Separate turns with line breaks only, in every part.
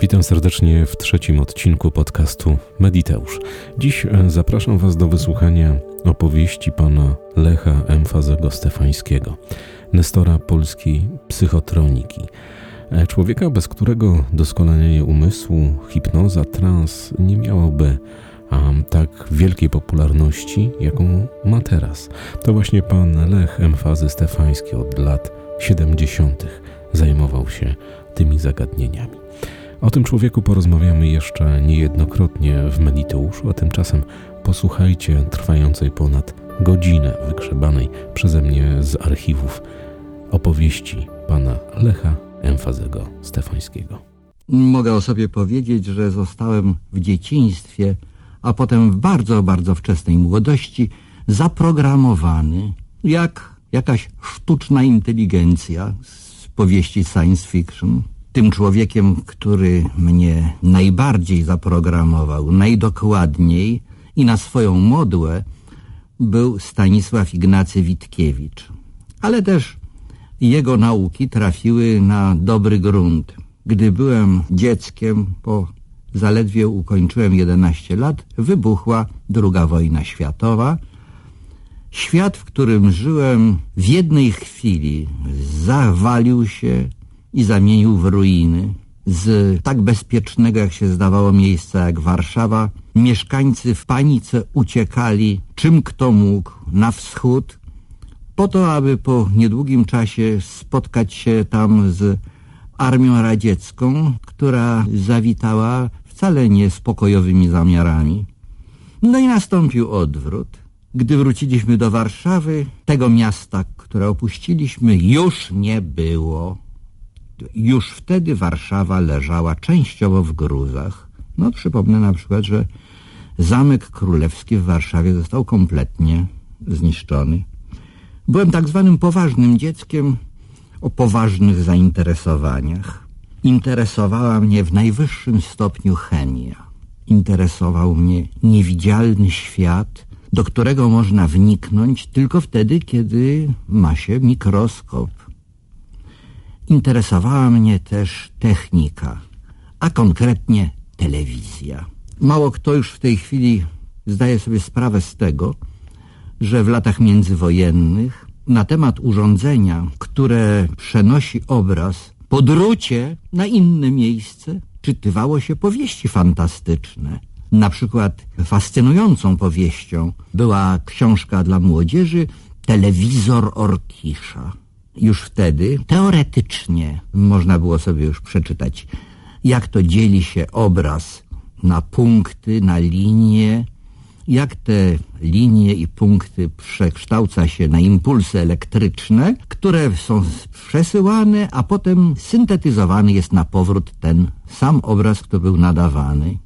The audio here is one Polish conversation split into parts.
Witam serdecznie w trzecim odcinku podcastu Mediteusz. Dziś e, zapraszam Was do wysłuchania opowieści pana Lecha Emfazego Stefańskiego, nestora polskiej psychotroniki. E, człowieka, bez którego doskonalenie umysłu, hipnoza, trans nie miałoby um, tak wielkiej popularności, jaką ma teraz. To właśnie pan Lech Emfazy Stefański od lat 70. zajmował się tymi zagadnieniami. O tym człowieku porozmawiamy jeszcze niejednokrotnie w Mediteuszu, a tymczasem posłuchajcie trwającej ponad godzinę wygrzebanej przeze mnie z archiwów opowieści pana Lecha Emfazego Stefańskiego.
Mogę o sobie powiedzieć, że zostałem w dzieciństwie, a potem w bardzo, bardzo wczesnej młodości zaprogramowany jak jakaś sztuczna inteligencja z powieści science fiction tym człowiekiem, który mnie najbardziej zaprogramował, najdokładniej i na swoją modłę był Stanisław Ignacy Witkiewicz. Ale też jego nauki trafiły na dobry grunt. Gdy byłem dzieckiem, po zaledwie ukończyłem 11 lat, wybuchła II wojna światowa. Świat, w którym żyłem, w jednej chwili zawalił się, i zamienił w ruiny. Z tak bezpiecznego, jak się zdawało, miejsca jak Warszawa, mieszkańcy w panice uciekali, czym kto mógł, na wschód, po to, aby po niedługim czasie spotkać się tam z armią radziecką, która zawitała wcale nie spokojowymi zamiarami. No i nastąpił odwrót. Gdy wróciliśmy do Warszawy, tego miasta, które opuściliśmy, już nie było. Już wtedy Warszawa leżała częściowo w gruzach. No przypomnę na przykład, że Zamek Królewski w Warszawie został kompletnie zniszczony. Byłem tak zwanym poważnym dzieckiem o poważnych zainteresowaniach. Interesowała mnie w najwyższym stopniu chemia. Interesował mnie niewidzialny świat, do którego można wniknąć tylko wtedy, kiedy ma się mikroskop interesowała mnie też technika, a konkretnie telewizja. Mało kto już w tej chwili zdaje sobie sprawę z tego, że w latach międzywojennych na temat urządzenia, które przenosi obraz po drucie na inne miejsce, czytywało się powieści fantastyczne. Na przykład fascynującą powieścią była książka dla młodzieży Telewizor Orkisza już wtedy teoretycznie można było sobie już przeczytać, jak to dzieli się obraz na punkty, na linie, jak te linie i punkty przekształca się na impulsy elektryczne, które są przesyłane, a potem syntetyzowany jest na powrót ten sam obraz, który był nadawany.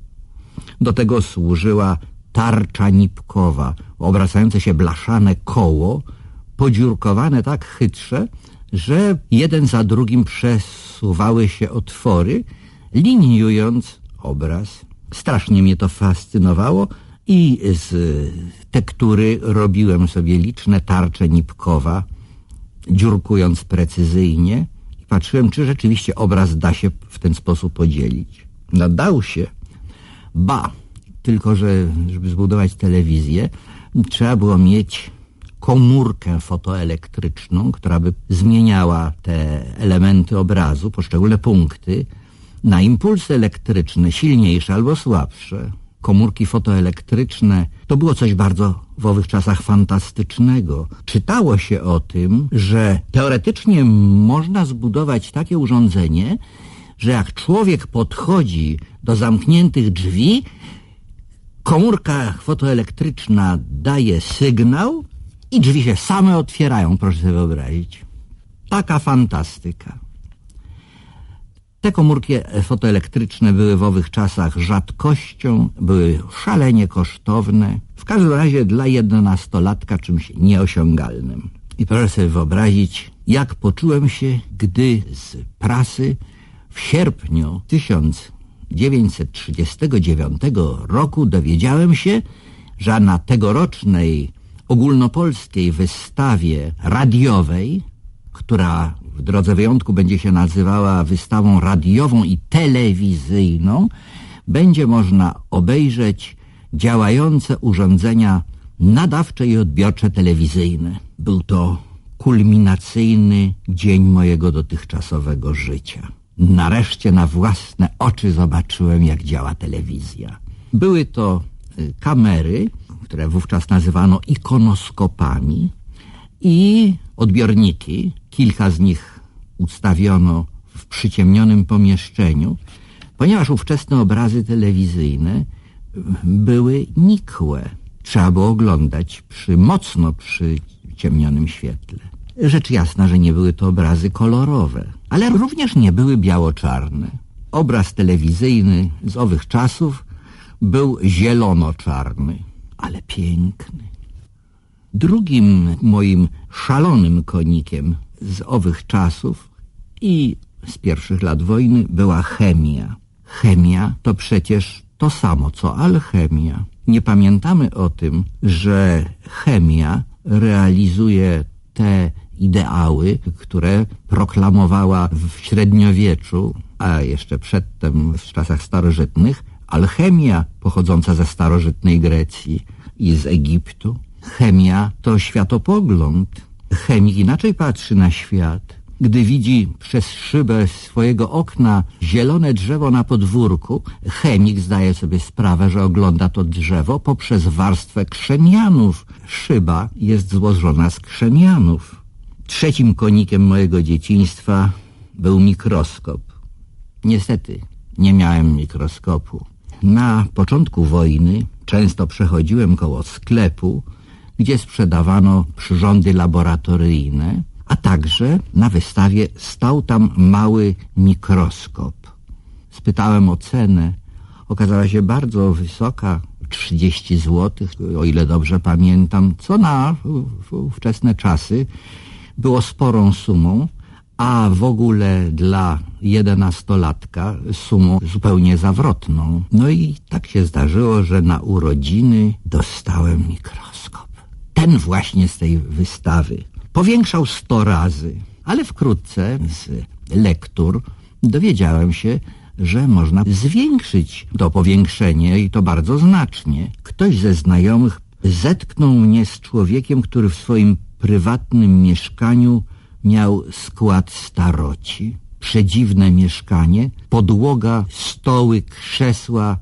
Do tego służyła tarcza nipkowa, obracające się blaszane koło, podziurkowane tak chytrze, że jeden za drugim przesuwały się otwory, liniując obraz. Strasznie mnie to fascynowało i z tektury robiłem sobie liczne tarcze nipkowa, dziurkując precyzyjnie patrzyłem, czy rzeczywiście obraz da się w ten sposób podzielić. No dał się. Ba, tylko że żeby zbudować telewizję, trzeba było mieć komórkę fotoelektryczną, która by zmieniała te elementy obrazu, poszczególne punkty, na impulsy elektryczne, silniejsze albo słabsze. Komórki fotoelektryczne to było coś bardzo w owych czasach fantastycznego. Czytało się o tym, że teoretycznie można zbudować takie urządzenie, że jak człowiek podchodzi do zamkniętych drzwi, komórka fotoelektryczna daje sygnał, i drzwi się same otwierają, proszę sobie wyobrazić. Taka fantastyka. Te komórki fotoelektryczne były w owych czasach rzadkością, były szalenie kosztowne, w każdym razie dla jednonastolatka czymś nieosiągalnym. I proszę sobie wyobrazić, jak poczułem się, gdy z prasy w sierpniu 1939 roku dowiedziałem się, że na tegorocznej ogólnopolskiej wystawie radiowej, która w drodze wyjątku będzie się nazywała wystawą radiową i telewizyjną, będzie można obejrzeć działające urządzenia nadawcze i odbiorcze telewizyjne. Był to kulminacyjny dzień mojego dotychczasowego życia. Nareszcie na własne oczy zobaczyłem, jak działa telewizja. Były to y, kamery, które wówczas nazywano ikonoskopami i odbiorniki. Kilka z nich ustawiono w przyciemnionym pomieszczeniu, ponieważ ówczesne obrazy telewizyjne były nikłe. Trzeba było oglądać przy mocno przyciemnionym świetle. Rzecz jasna, że nie były to obrazy kolorowe, ale również nie były biało-czarne. Obraz telewizyjny z owych czasów był zielono-czarny, ale piękny. Drugim moim szalonym konikiem z owych czasów i z pierwszych lat wojny była chemia. Chemia to przecież to samo co alchemia. Nie pamiętamy o tym, że chemia realizuje te ideały, które proklamowała w średniowieczu, a jeszcze przedtem w czasach starożytnych, alchemia pochodząca ze starożytnej Grecji i z Egiptu. Chemia to światopogląd. Chemik inaczej patrzy na świat. Gdy widzi przez szybę swojego okna zielone drzewo na podwórku, chemik zdaje sobie sprawę, że ogląda to drzewo poprzez warstwę krzemianów. Szyba jest złożona z krzemianów. Trzecim konikiem mojego dzieciństwa był mikroskop. Niestety, nie miałem mikroskopu. Na początku wojny często przechodziłem koło sklepu, gdzie sprzedawano przyrządy laboratoryjne, a także na wystawie stał tam mały mikroskop. Spytałem o cenę. Okazała się bardzo wysoka, 30 zł, o ile dobrze pamiętam, co na ówczesne czasy było sporą sumą, a w ogóle dla jedenastolatka sumą zupełnie zawrotną. No i tak się zdarzyło, że na urodziny dostałem mikroskop. Ten właśnie z tej wystawy. Powiększał sto razy, ale wkrótce z lektur dowiedziałem się, że można zwiększyć to powiększenie i to bardzo znacznie. Ktoś ze znajomych zetknął mnie z człowiekiem, który w swoim prywatnym mieszkaniu miał skład staroci. Przedziwne mieszkanie, podłoga, stoły, krzesła,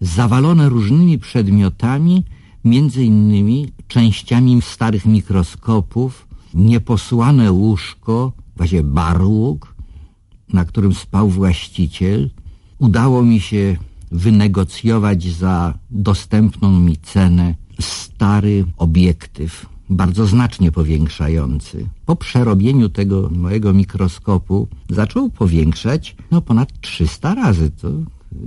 zawalone różnymi przedmiotami, między innymi częściami starych mikroskopów, nieposłane łóżko, właśnie barłuk, na którym spał właściciel. Udało mi się wynegocjować za dostępną mi cenę stary obiektyw bardzo znacznie powiększający. Po przerobieniu tego mojego mikroskopu zaczął powiększać no ponad 300 razy. To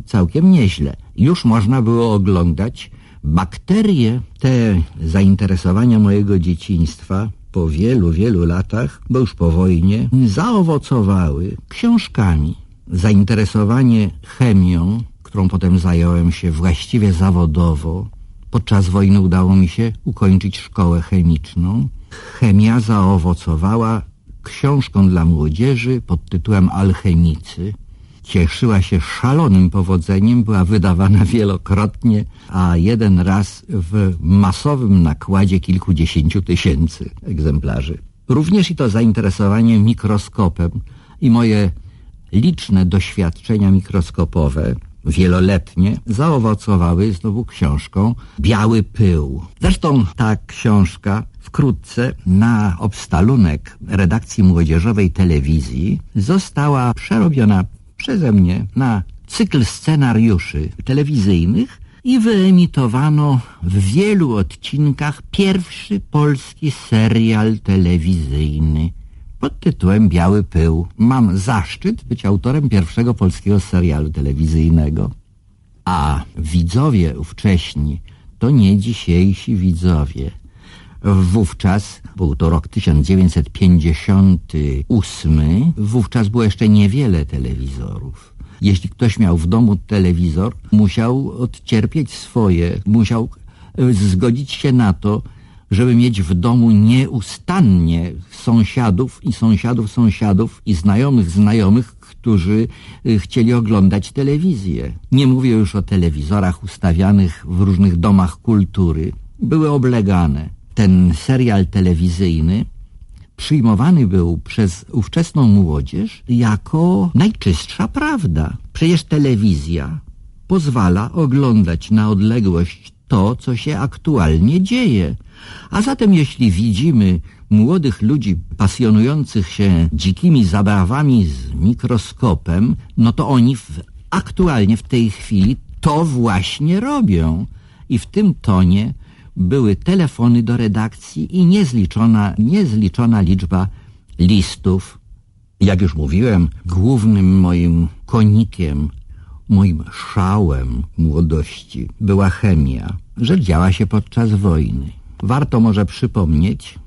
całkiem nieźle. Już można było oglądać bakterie. Te zainteresowania mojego dzieciństwa po wielu, wielu latach, bo już po wojnie, zaowocowały książkami. Zainteresowanie chemią, którą potem zająłem się właściwie zawodowo, Podczas wojny udało mi się ukończyć szkołę chemiczną. Chemia zaowocowała książką dla młodzieży pod tytułem Alchemicy. Cieszyła się szalonym powodzeniem, była wydawana wielokrotnie, a jeden raz w masowym nakładzie kilkudziesięciu tysięcy egzemplarzy. Również i to zainteresowanie mikroskopem i moje liczne doświadczenia mikroskopowe wieloletnie zaowocowały znowu książką Biały Pył. Zresztą ta książka wkrótce na obstalunek redakcji młodzieżowej telewizji została przerobiona przeze mnie na cykl scenariuszy telewizyjnych i wyemitowano w wielu odcinkach pierwszy polski serial telewizyjny pod tytułem Biały Pył. Mam zaszczyt być autorem pierwszego polskiego serialu telewizyjnego. A widzowie ówcześni to nie dzisiejsi widzowie. Wówczas, był to rok 1958, wówczas było jeszcze niewiele telewizorów. Jeśli ktoś miał w domu telewizor, musiał odcierpieć swoje, musiał zgodzić się na to, żeby mieć w domu nieustannie sąsiadów i sąsiadów sąsiadów i znajomych znajomych, którzy y, chcieli oglądać telewizję. Nie mówię już o telewizorach ustawianych w różnych domach kultury. Były oblegane. Ten serial telewizyjny przyjmowany był przez ówczesną młodzież jako najczystsza prawda. Przecież telewizja pozwala oglądać na odległość to, co się aktualnie dzieje. A zatem jeśli widzimy młodych ludzi pasjonujących się dzikimi zabawami z mikroskopem, no to oni w, aktualnie w tej chwili to właśnie robią. I w tym tonie były telefony do redakcji i niezliczona, niezliczona liczba listów. Jak już mówiłem, głównym moim konikiem, moim szałem młodości była chemia, że działa się podczas wojny. Warto może przypomnieć,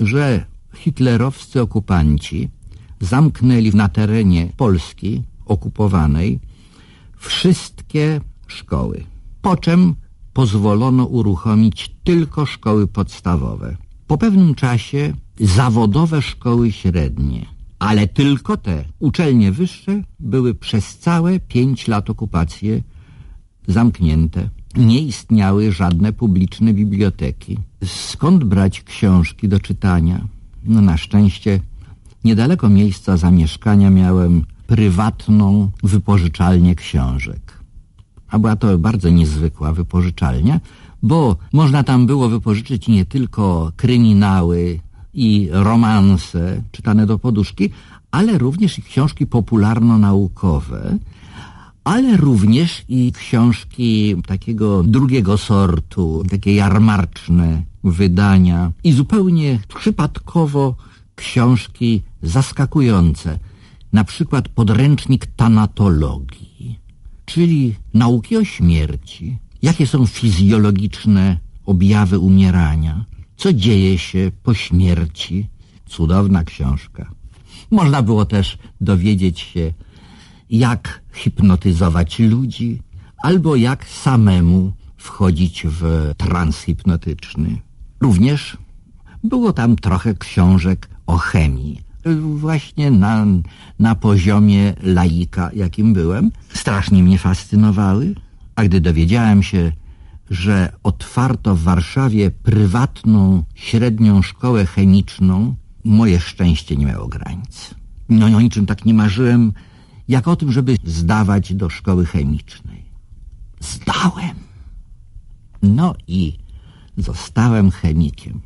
że hitlerowscy okupanci zamknęli na terenie Polski okupowanej wszystkie szkoły, po czym pozwolono uruchomić tylko szkoły podstawowe. Po pewnym czasie zawodowe szkoły średnie, ale tylko te uczelnie wyższe były przez całe pięć lat okupacji zamknięte. Nie istniały żadne publiczne biblioteki. Skąd brać książki do czytania? No na szczęście niedaleko miejsca zamieszkania miałem prywatną wypożyczalnię książek a była to bardzo niezwykła wypożyczalnia, bo można tam było wypożyczyć nie tylko kryminały i romanse czytane do poduszki, ale również i książki popularno-naukowe, ale również i książki takiego drugiego sortu, takie jarmarczne wydania i zupełnie przypadkowo książki zaskakujące, na przykład podręcznik tanatologii czyli nauki o śmierci. Jakie są fizjologiczne objawy umierania? Co dzieje się po śmierci? Cudowna książka. Można było też dowiedzieć się, jak hipnotyzować ludzi, albo jak samemu wchodzić w trans hipnotyczny. Również było tam trochę książek o chemii, właśnie na, na poziomie laika, jakim byłem, strasznie mnie fascynowały. A gdy dowiedziałem się, że otwarto w Warszawie prywatną średnią szkołę chemiczną, moje szczęście nie miało granic. No o niczym tak nie marzyłem, jak o tym, żeby zdawać do szkoły chemicznej. Zdałem. No i zostałem chemikiem.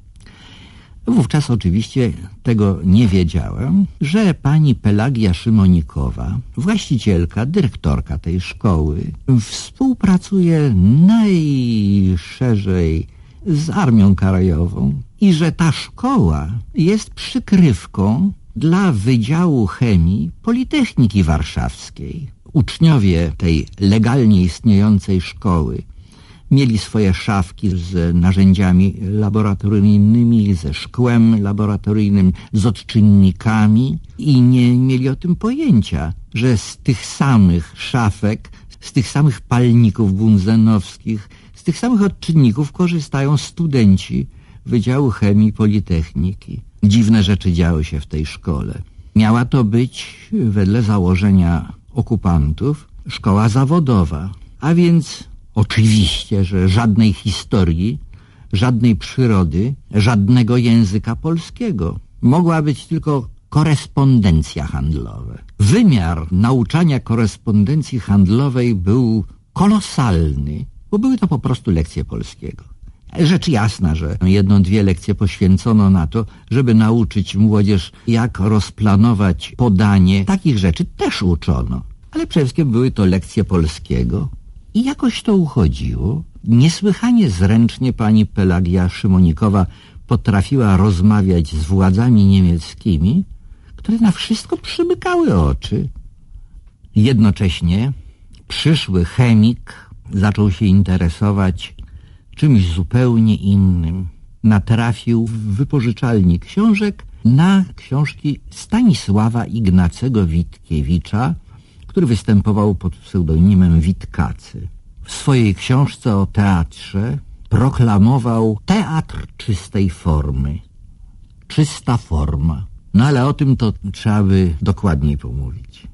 Wówczas oczywiście tego nie wiedziałem, że pani Pelagia Szymonikowa, właścicielka, dyrektorka tej szkoły, współpracuje najszerzej z Armią Krajową i że ta szkoła jest przykrywką dla Wydziału Chemii Politechniki Warszawskiej. Uczniowie tej legalnie istniejącej szkoły Mieli swoje szafki z narzędziami laboratoryjnymi, ze szkłem laboratoryjnym, z odczynnikami i nie mieli o tym pojęcia, że z tych samych szafek, z tych samych palników bunzenowskich, z tych samych odczynników korzystają studenci Wydziału Chemii Politechniki. Dziwne rzeczy działy się w tej szkole. Miała to być, wedle założenia okupantów, szkoła zawodowa, a więc Oczywiście, że żadnej historii, żadnej przyrody, żadnego języka polskiego. Mogła być tylko korespondencja handlowa. Wymiar nauczania korespondencji handlowej był kolosalny, bo były to po prostu lekcje polskiego. Rzecz jasna, że jedną, dwie lekcje poświęcono na to, żeby nauczyć młodzież, jak rozplanować podanie. Takich rzeczy też uczono. Ale przede wszystkim były to lekcje polskiego, i jakoś to uchodziło. Niesłychanie zręcznie pani Pelagia Szymonikowa potrafiła rozmawiać z władzami niemieckimi, które na wszystko przymykały oczy. Jednocześnie przyszły chemik zaczął się interesować czymś zupełnie innym. Natrafił w wypożyczalni książek na książki Stanisława Ignacego Witkiewicza, który występował pod pseudonimem Witkacy. W swojej książce o teatrze proklamował teatr czystej formy. Czysta forma. No ale o tym to trzeba by dokładniej pomówić.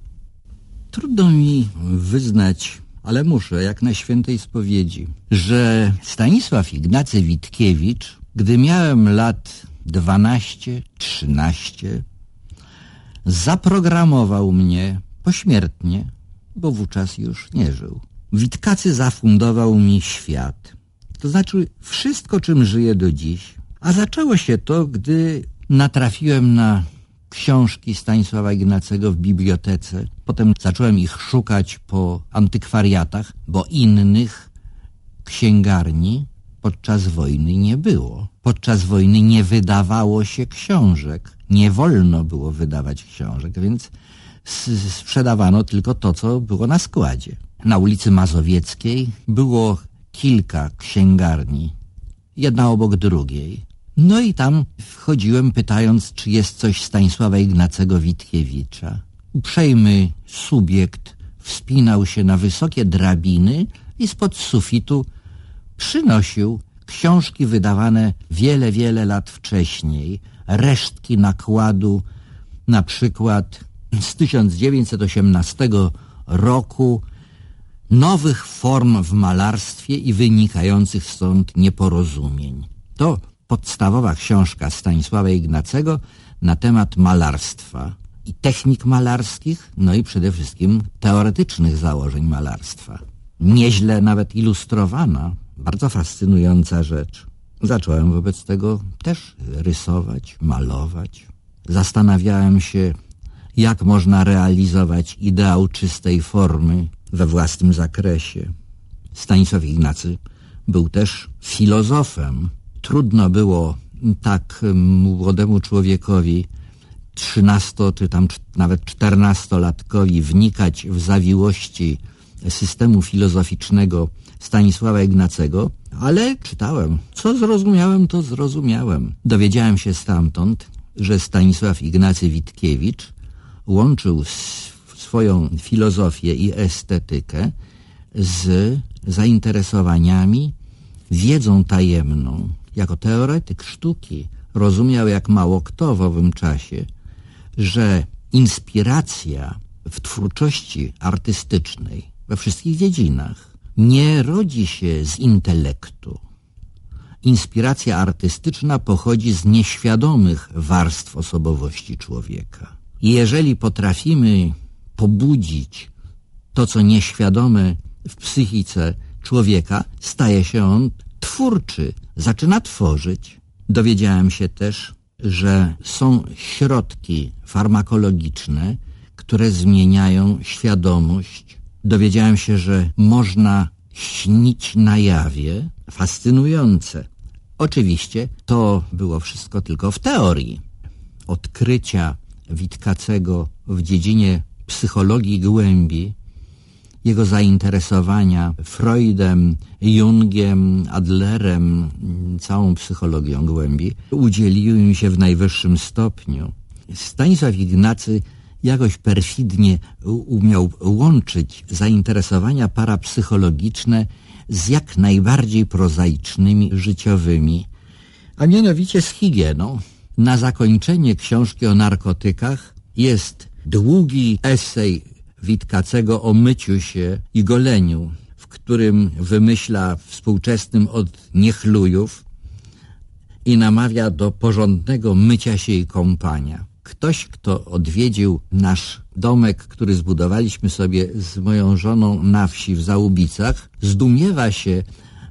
Trudno mi wyznać, ale muszę, jak na świętej spowiedzi, że Stanisław Ignacy Witkiewicz, gdy miałem lat 12, 13, zaprogramował mnie pośmiertnie, bo wówczas już nie żył. Witkacy zafundował mi świat. To znaczy wszystko, czym żyję do dziś. A zaczęło się to, gdy natrafiłem na książki Stanisława Ignacego w bibliotece. Potem zacząłem ich szukać po antykwariatach, bo innych księgarni podczas wojny nie było. Podczas wojny nie wydawało się książek. Nie wolno było wydawać książek, więc sprzedawano tylko to, co było na składzie. Na ulicy Mazowieckiej było kilka księgarni, jedna obok drugiej. No i tam wchodziłem pytając, czy jest coś Stanisława Ignacego Witkiewicza. Uprzejmy subiekt wspinał się na wysokie drabiny i spod sufitu przynosił książki wydawane wiele, wiele lat wcześniej, resztki nakładu, na przykład z 1918 roku, nowych form w malarstwie i wynikających stąd nieporozumień. To podstawowa książka Stanisława Ignacego na temat malarstwa i technik malarskich, no i przede wszystkim teoretycznych założeń malarstwa. Nieźle nawet ilustrowana, bardzo fascynująca rzecz. Zacząłem wobec tego też rysować, malować. Zastanawiałem się, jak można realizować ideał czystej formy we własnym zakresie. Stanisław Ignacy był też filozofem. Trudno było tak młodemu człowiekowi, trzynasto czy tam nawet czternastolatkowi wnikać w zawiłości systemu filozoficznego Stanisława Ignacego, ale czytałem. Co zrozumiałem, to zrozumiałem. Dowiedziałem się stamtąd, że Stanisław Ignacy Witkiewicz łączył swoją filozofię i estetykę z zainteresowaniami wiedzą tajemną. Jako teoretyk sztuki rozumiał jak mało kto w owym czasie, że inspiracja w twórczości artystycznej we wszystkich dziedzinach nie rodzi się z intelektu. Inspiracja artystyczna pochodzi z nieświadomych warstw osobowości człowieka. Jeżeli potrafimy pobudzić to, co nieświadome w psychice człowieka, staje się on twórczy, zaczyna tworzyć. Dowiedziałem się też, że są środki farmakologiczne, które zmieniają świadomość. Dowiedziałem się, że można śnić na jawie. Fascynujące. Oczywiście to było wszystko tylko w teorii. Odkrycia Witkacego w dziedzinie psychologii głębi, jego zainteresowania Freudem, Jungiem, Adlerem, całą psychologią głębi, udzieliły mi się w najwyższym stopniu. Stanisław Ignacy jakoś perfidnie umiał łączyć zainteresowania parapsychologiczne z jak najbardziej prozaicznymi, życiowymi, a mianowicie z higieną. Na zakończenie książki o narkotykach jest długi esej Witkacego o myciu się i goleniu, w którym wymyśla współczesnym od niechlujów i namawia do porządnego mycia się i kąpania. Ktoś, kto odwiedził nasz domek, który zbudowaliśmy sobie z moją żoną na wsi w Załubicach, zdumiewa się,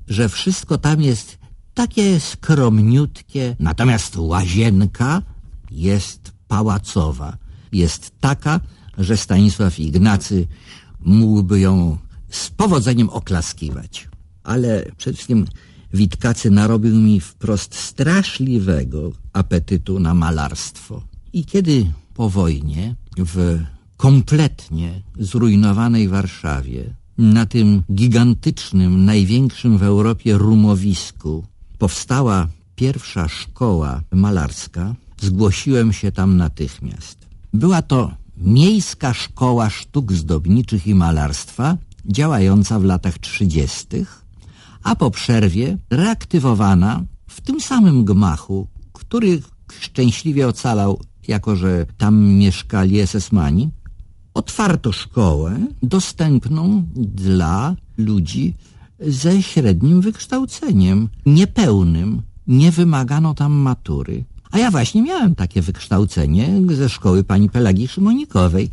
że wszystko tam jest takie skromniutkie, natomiast łazienka jest pałacowa. Jest taka, że Stanisław Ignacy mógłby ją z powodzeniem oklaskiwać. Ale przede wszystkim Witkacy narobił mi wprost straszliwego apetytu na malarstwo. I kiedy po wojnie w kompletnie zrujnowanej Warszawie, na tym gigantycznym, największym w Europie rumowisku, powstała pierwsza szkoła malarska, zgłosiłem się tam natychmiast. Była to Miejska Szkoła Sztuk Zdobniczych i Malarstwa, działająca w latach 30., a po przerwie reaktywowana w tym samym gmachu, który szczęśliwie ocalał, jako że tam mieszkali SS-mani, otwarto szkołę dostępną dla ludzi ze średnim wykształceniem, niepełnym, nie wymagano tam matury. A ja właśnie miałem takie wykształcenie ze szkoły pani Pelagii Szymonikowej.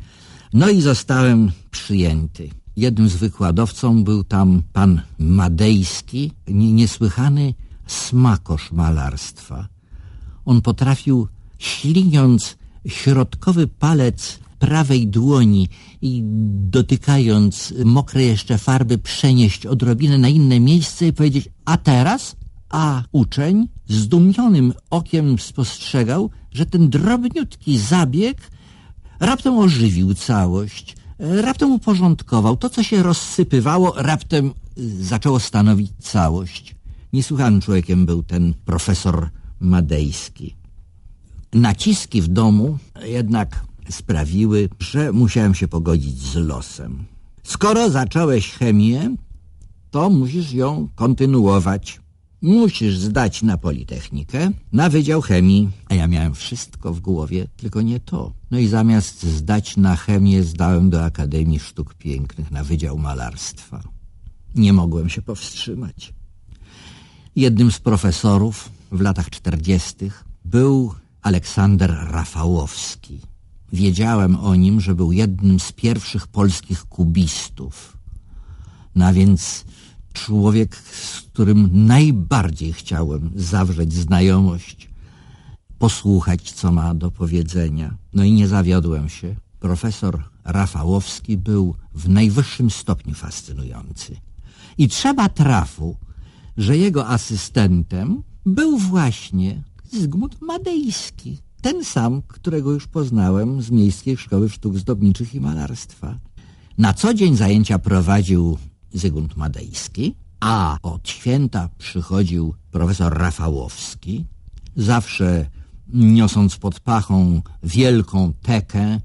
No i zostałem przyjęty. Jednym z wykładowcą był tam pan Madejski, niesłychany smakosz malarstwa. On potrafił, śliniąc środkowy palec prawej dłoni i dotykając mokrej jeszcze farby przenieść odrobinę na inne miejsce i powiedzieć, a teraz? A uczeń zdumionym okiem spostrzegał, że ten drobniutki zabieg raptem ożywił całość, raptem uporządkował. To, co się rozsypywało, raptem zaczęło stanowić całość. Niesłychanym człowiekiem był ten profesor Madejski. Naciski w domu jednak sprawiły, że musiałem się pogodzić z losem. Skoro zacząłeś chemię, to musisz ją kontynuować. Musisz zdać na Politechnikę, na Wydział Chemii. A ja miałem wszystko w głowie, tylko nie to. No i zamiast zdać na chemię, zdałem do Akademii Sztuk Pięknych na Wydział Malarstwa. Nie mogłem się powstrzymać. Jednym z profesorów w latach czterdziestych był Aleksander Rafałowski. Wiedziałem o nim, że był jednym z pierwszych polskich kubistów. No więc człowiek, z którym najbardziej chciałem zawrzeć znajomość, posłuchać, co ma do powiedzenia. No i nie zawiodłem się. Profesor Rafałowski był w najwyższym stopniu fascynujący. I trzeba trafu, że jego asystentem był właśnie Zygmunt Madejski, ten sam, którego już poznałem z Miejskiej Szkoły Sztuk Zdobniczych i Malarstwa. Na co dzień zajęcia prowadził Zygmunt Madejski, a od święta przychodził profesor Rafałowski, zawsze niosąc pod pachą wielką tekę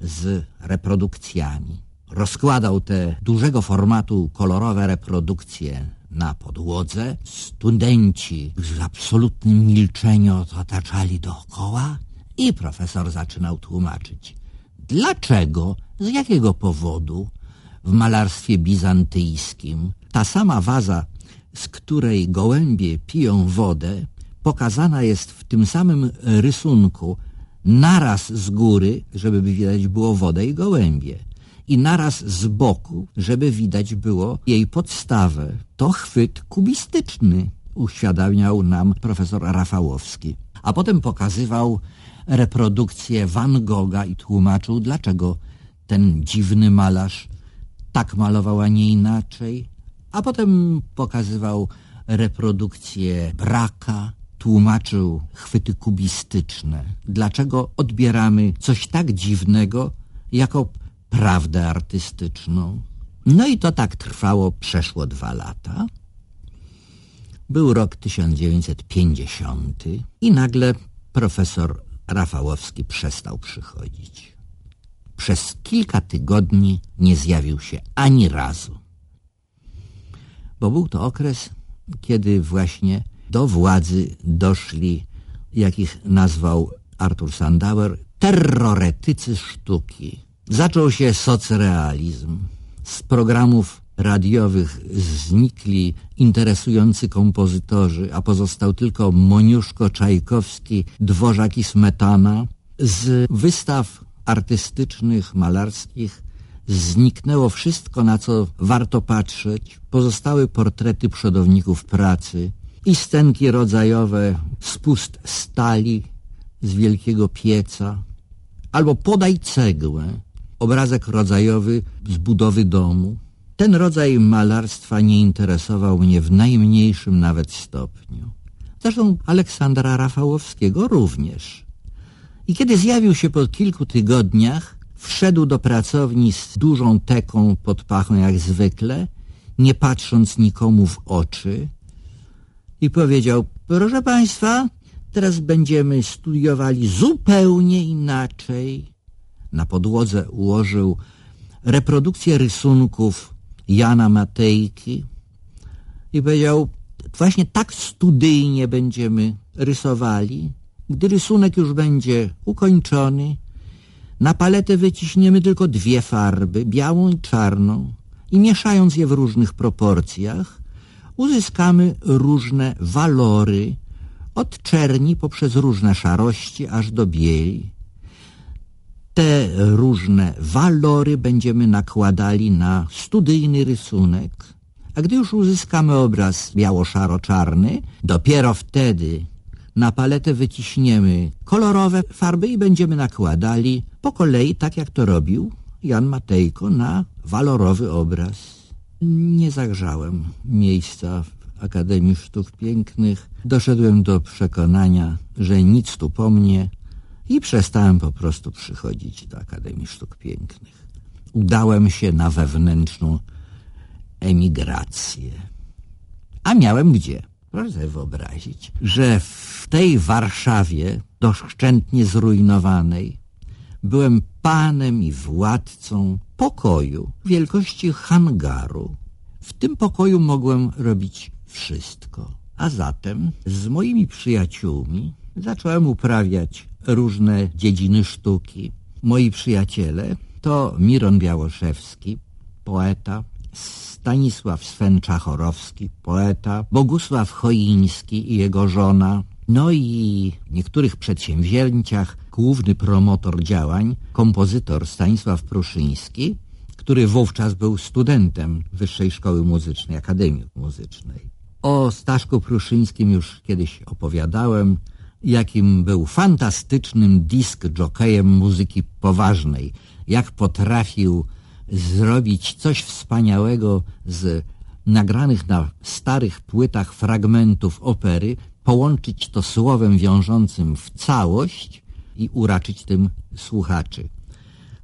z reprodukcjami. Rozkładał te dużego formatu kolorowe reprodukcje na podłodze. Studenci w absolutnym milczeniu otaczali dookoła i profesor zaczynał tłumaczyć. Dlaczego, z jakiego powodu w malarstwie bizantyjskim ta sama waza, z której gołębie piją wodę, pokazana jest w tym samym rysunku naraz z góry, żeby widać było wodę i gołębie i naraz z boku, żeby widać było jej podstawę. To chwyt kubistyczny, uświadamiał nam profesor Rafałowski. A potem pokazywał reprodukcję Van Gogha i tłumaczył, dlaczego ten dziwny malarz tak malował, a nie inaczej. A potem pokazywał reprodukcję Braka, tłumaczył chwyty kubistyczne. Dlaczego odbieramy coś tak dziwnego jako prawdę artystyczną. No i to tak trwało przeszło dwa lata. Był rok 1950 i nagle profesor Rafałowski przestał przychodzić. Przez kilka tygodni nie zjawił się ani razu. Bo był to okres, kiedy właśnie do władzy doszli, jakich nazwał Arthur Sandauer, terroretycy sztuki. Zaczął się socrealizm. Z programów radiowych znikli interesujący kompozytorzy, a pozostał tylko Moniuszko Czajkowski, Dworzak i Smetana. Z wystaw artystycznych, malarskich zniknęło wszystko, na co warto patrzeć. Pozostały portrety przodowników pracy i scenki rodzajowe, spust stali z wielkiego pieca, albo podaj cegłę, obrazek rodzajowy z budowy domu. Ten rodzaj malarstwa nie interesował mnie w najmniejszym nawet stopniu. Zresztą Aleksandra Rafałowskiego również. I kiedy zjawił się po kilku tygodniach, wszedł do pracowni z dużą teką pod pachą jak zwykle, nie patrząc nikomu w oczy i powiedział, proszę państwa, teraz będziemy studiowali zupełnie inaczej. Na podłodze ułożył reprodukcję rysunków Jana Matejki i powiedział, właśnie tak studyjnie będziemy rysowali, gdy rysunek już będzie ukończony, na paletę wyciśniemy tylko dwie farby, białą i czarną i mieszając je w różnych proporcjach, uzyskamy różne walory, od czerni poprzez różne szarości aż do bieli. Te różne walory będziemy nakładali na studyjny rysunek, a gdy już uzyskamy obraz biało-szaro-czarny, dopiero wtedy na paletę wyciśniemy kolorowe farby i będziemy nakładali po kolei, tak jak to robił Jan Matejko, na walorowy obraz. Nie zagrzałem miejsca w Akademii Sztuk Pięknych. Doszedłem do przekonania, że nic tu po mnie i przestałem po prostu przychodzić do Akademii Sztuk Pięknych. Udałem się na wewnętrzną emigrację. A miałem gdzie? Proszę sobie wyobrazić, że w tej Warszawie doszczętnie zrujnowanej byłem panem i władcą pokoju wielkości hangaru. W tym pokoju mogłem robić wszystko. A zatem z moimi przyjaciółmi zacząłem uprawiać różne dziedziny sztuki. Moi przyjaciele to Miron Białoszewski, poeta, Stanisław Sven-Czachorowski, poeta, Bogusław Choiński i jego żona, no i w niektórych przedsięwzięciach główny promotor działań, kompozytor Stanisław Pruszyński, który wówczas był studentem Wyższej Szkoły Muzycznej, Akademii Muzycznej. O Staszku Pruszyńskim już kiedyś opowiadałem, jakim był fantastycznym disk jokejem muzyki poważnej, jak potrafił zrobić coś wspaniałego z nagranych na starych płytach fragmentów opery, połączyć to słowem wiążącym w całość i uraczyć tym słuchaczy.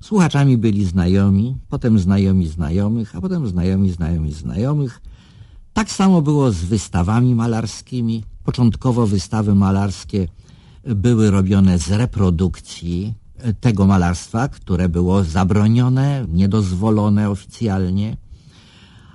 Słuchaczami byli znajomi, potem znajomi znajomych, a potem znajomi znajomi znajomych. Tak samo było z wystawami malarskimi. Początkowo wystawy malarskie były robione z reprodukcji tego malarstwa, które było zabronione, niedozwolone oficjalnie.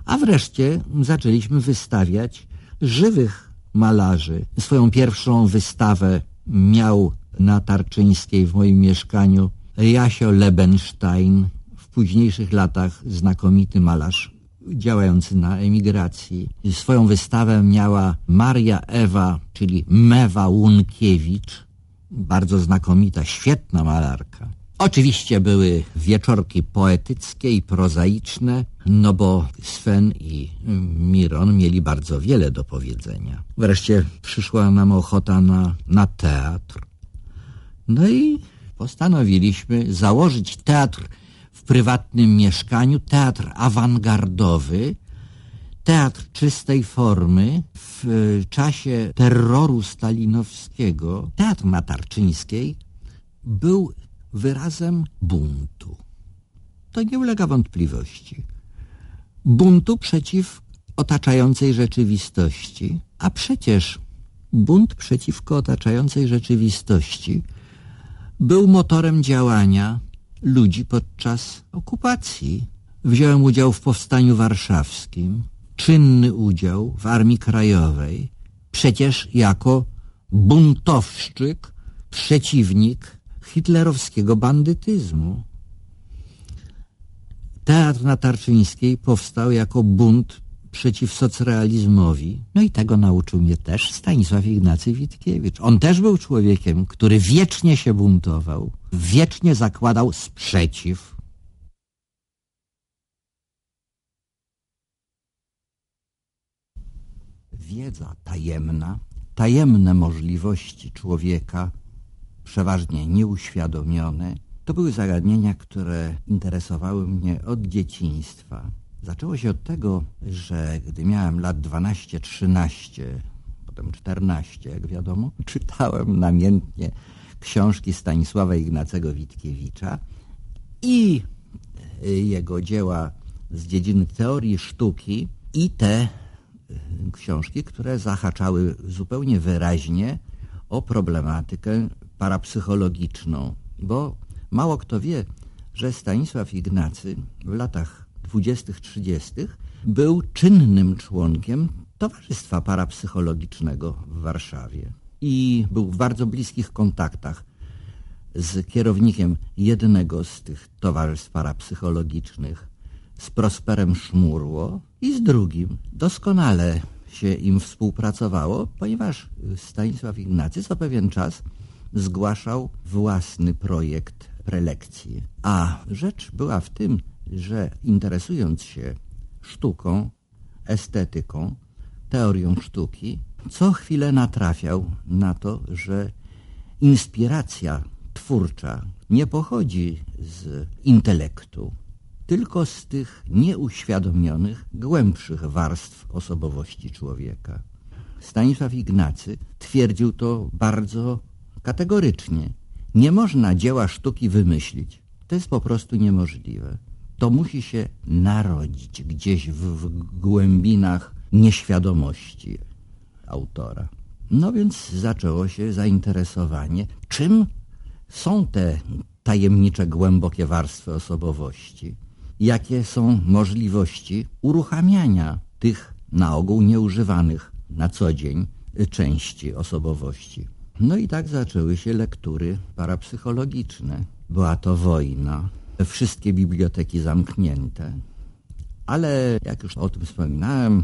A wreszcie zaczęliśmy wystawiać żywych malarzy. Swoją pierwszą wystawę miał na Tarczyńskiej w moim mieszkaniu Jasio Lebenstein, w późniejszych latach znakomity malarz działający na emigracji. Swoją wystawę miała Maria Ewa, czyli Mewa Łunkiewicz, bardzo znakomita, świetna malarka. Oczywiście były wieczorki poetyckie i prozaiczne, no bo Sven i Miron mieli bardzo wiele do powiedzenia. Wreszcie przyszła nam ochota na, na teatr. No i postanowiliśmy założyć teatr w prywatnym mieszkaniu, teatr awangardowy, teatr czystej formy w czasie terroru stalinowskiego. Teatr na Tarczyńskiej był wyrazem buntu. To nie ulega wątpliwości. Buntu przeciw otaczającej rzeczywistości, a przecież bunt przeciwko otaczającej rzeczywistości był motorem działania ludzi podczas okupacji. Wziąłem udział w Powstaniu Warszawskim, czynny udział w Armii Krajowej, przecież jako buntowszczyk, przeciwnik hitlerowskiego bandytyzmu. Teatr na Tarczyńskiej powstał jako bunt przeciw socrealizmowi. No i tego nauczył mnie też Stanisław Ignacy Witkiewicz. On też był człowiekiem, który wiecznie się buntował, wiecznie zakładał sprzeciw. Wiedza tajemna, tajemne możliwości człowieka, przeważnie nieuświadomione, to były zagadnienia, które interesowały mnie od dzieciństwa. Zaczęło się od tego, że gdy miałem lat 12-13, potem 14, jak wiadomo, czytałem namiętnie książki Stanisława Ignacego Witkiewicza i jego dzieła z dziedziny teorii sztuki i te książki, które zahaczały zupełnie wyraźnie o problematykę parapsychologiczną, bo mało kto wie, że Stanisław Ignacy w latach 20-30 był czynnym członkiem Towarzystwa Parapsychologicznego w Warszawie i był w bardzo bliskich kontaktach z kierownikiem jednego z tych towarzystw parapsychologicznych, z Prosperem Szmurło i z drugim. Doskonale się im współpracowało, ponieważ Stanisław Ignacy co pewien czas zgłaszał własny projekt prelekcji. A rzecz była w tym, że interesując się sztuką, estetyką, teorią sztuki, co chwilę natrafiał na to, że inspiracja twórcza nie pochodzi z intelektu, tylko z tych nieuświadomionych, głębszych warstw osobowości człowieka. Stanisław Ignacy twierdził to bardzo kategorycznie. Nie można dzieła sztuki wymyślić. To jest po prostu niemożliwe. To musi się narodzić gdzieś w, w głębinach nieświadomości autora. No więc zaczęło się zainteresowanie, czym są te tajemnicze, głębokie warstwy osobowości, jakie są możliwości uruchamiania tych na ogół nieużywanych na co dzień części osobowości. No i tak zaczęły się lektury parapsychologiczne. Była to wojna, wszystkie biblioteki zamknięte, ale jak już o tym wspominałem,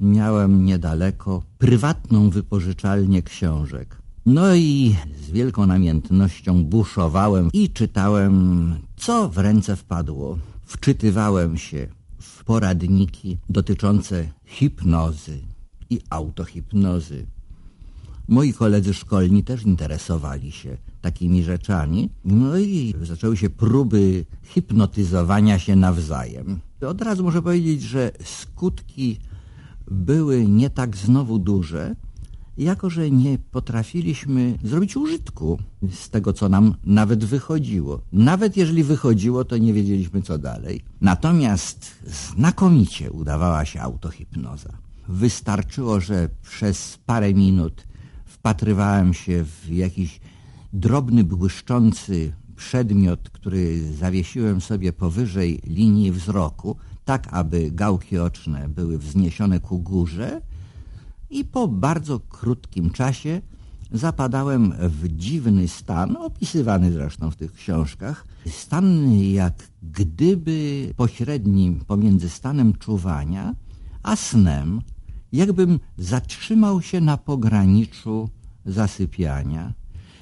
miałem niedaleko prywatną wypożyczalnię książek. No i z wielką namiętnością buszowałem i czytałem, co w ręce wpadło. Wczytywałem się w poradniki dotyczące hipnozy i autohipnozy. Moi koledzy szkolni też interesowali się takimi rzeczami. No i zaczęły się próby hipnotyzowania się nawzajem. Od razu muszę powiedzieć, że skutki były nie tak znowu duże, jako że nie potrafiliśmy zrobić użytku z tego, co nam nawet wychodziło. Nawet jeżeli wychodziło, to nie wiedzieliśmy, co dalej. Natomiast znakomicie udawała się autohipnoza. Wystarczyło, że przez parę minut wpatrywałem się w jakiś drobny, błyszczący przedmiot, który zawiesiłem sobie powyżej linii wzroku, tak aby gałki oczne były wzniesione ku górze i po bardzo krótkim czasie zapadałem w dziwny stan, opisywany zresztą w tych książkach, stan jak gdyby pośrednim pomiędzy stanem czuwania a snem, jakbym zatrzymał się na pograniczu zasypiania.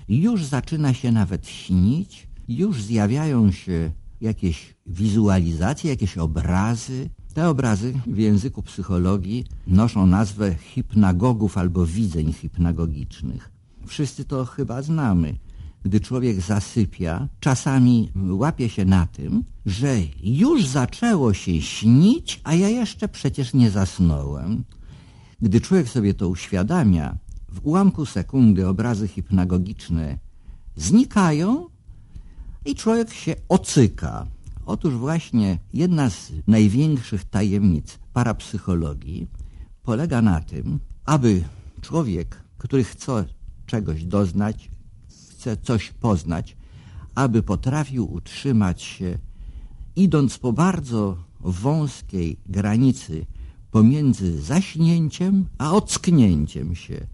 Już zaczyna się nawet śnić, już zjawiają się jakieś wizualizacje, jakieś obrazy. Te obrazy w języku psychologii noszą nazwę hipnagogów albo widzeń hipnagogicznych. Wszyscy to chyba znamy. Gdy człowiek zasypia, czasami łapie się na tym, że już zaczęło się śnić, a ja jeszcze przecież nie zasnąłem. Gdy człowiek sobie to uświadamia, w ułamku sekundy obrazy hipnagogiczne znikają i człowiek się ocyka. Otóż właśnie jedna z największych tajemnic parapsychologii polega na tym, aby człowiek, który chce czegoś doznać, chce coś poznać, aby potrafił utrzymać się, idąc po bardzo wąskiej granicy pomiędzy zaśnięciem a ocknięciem się,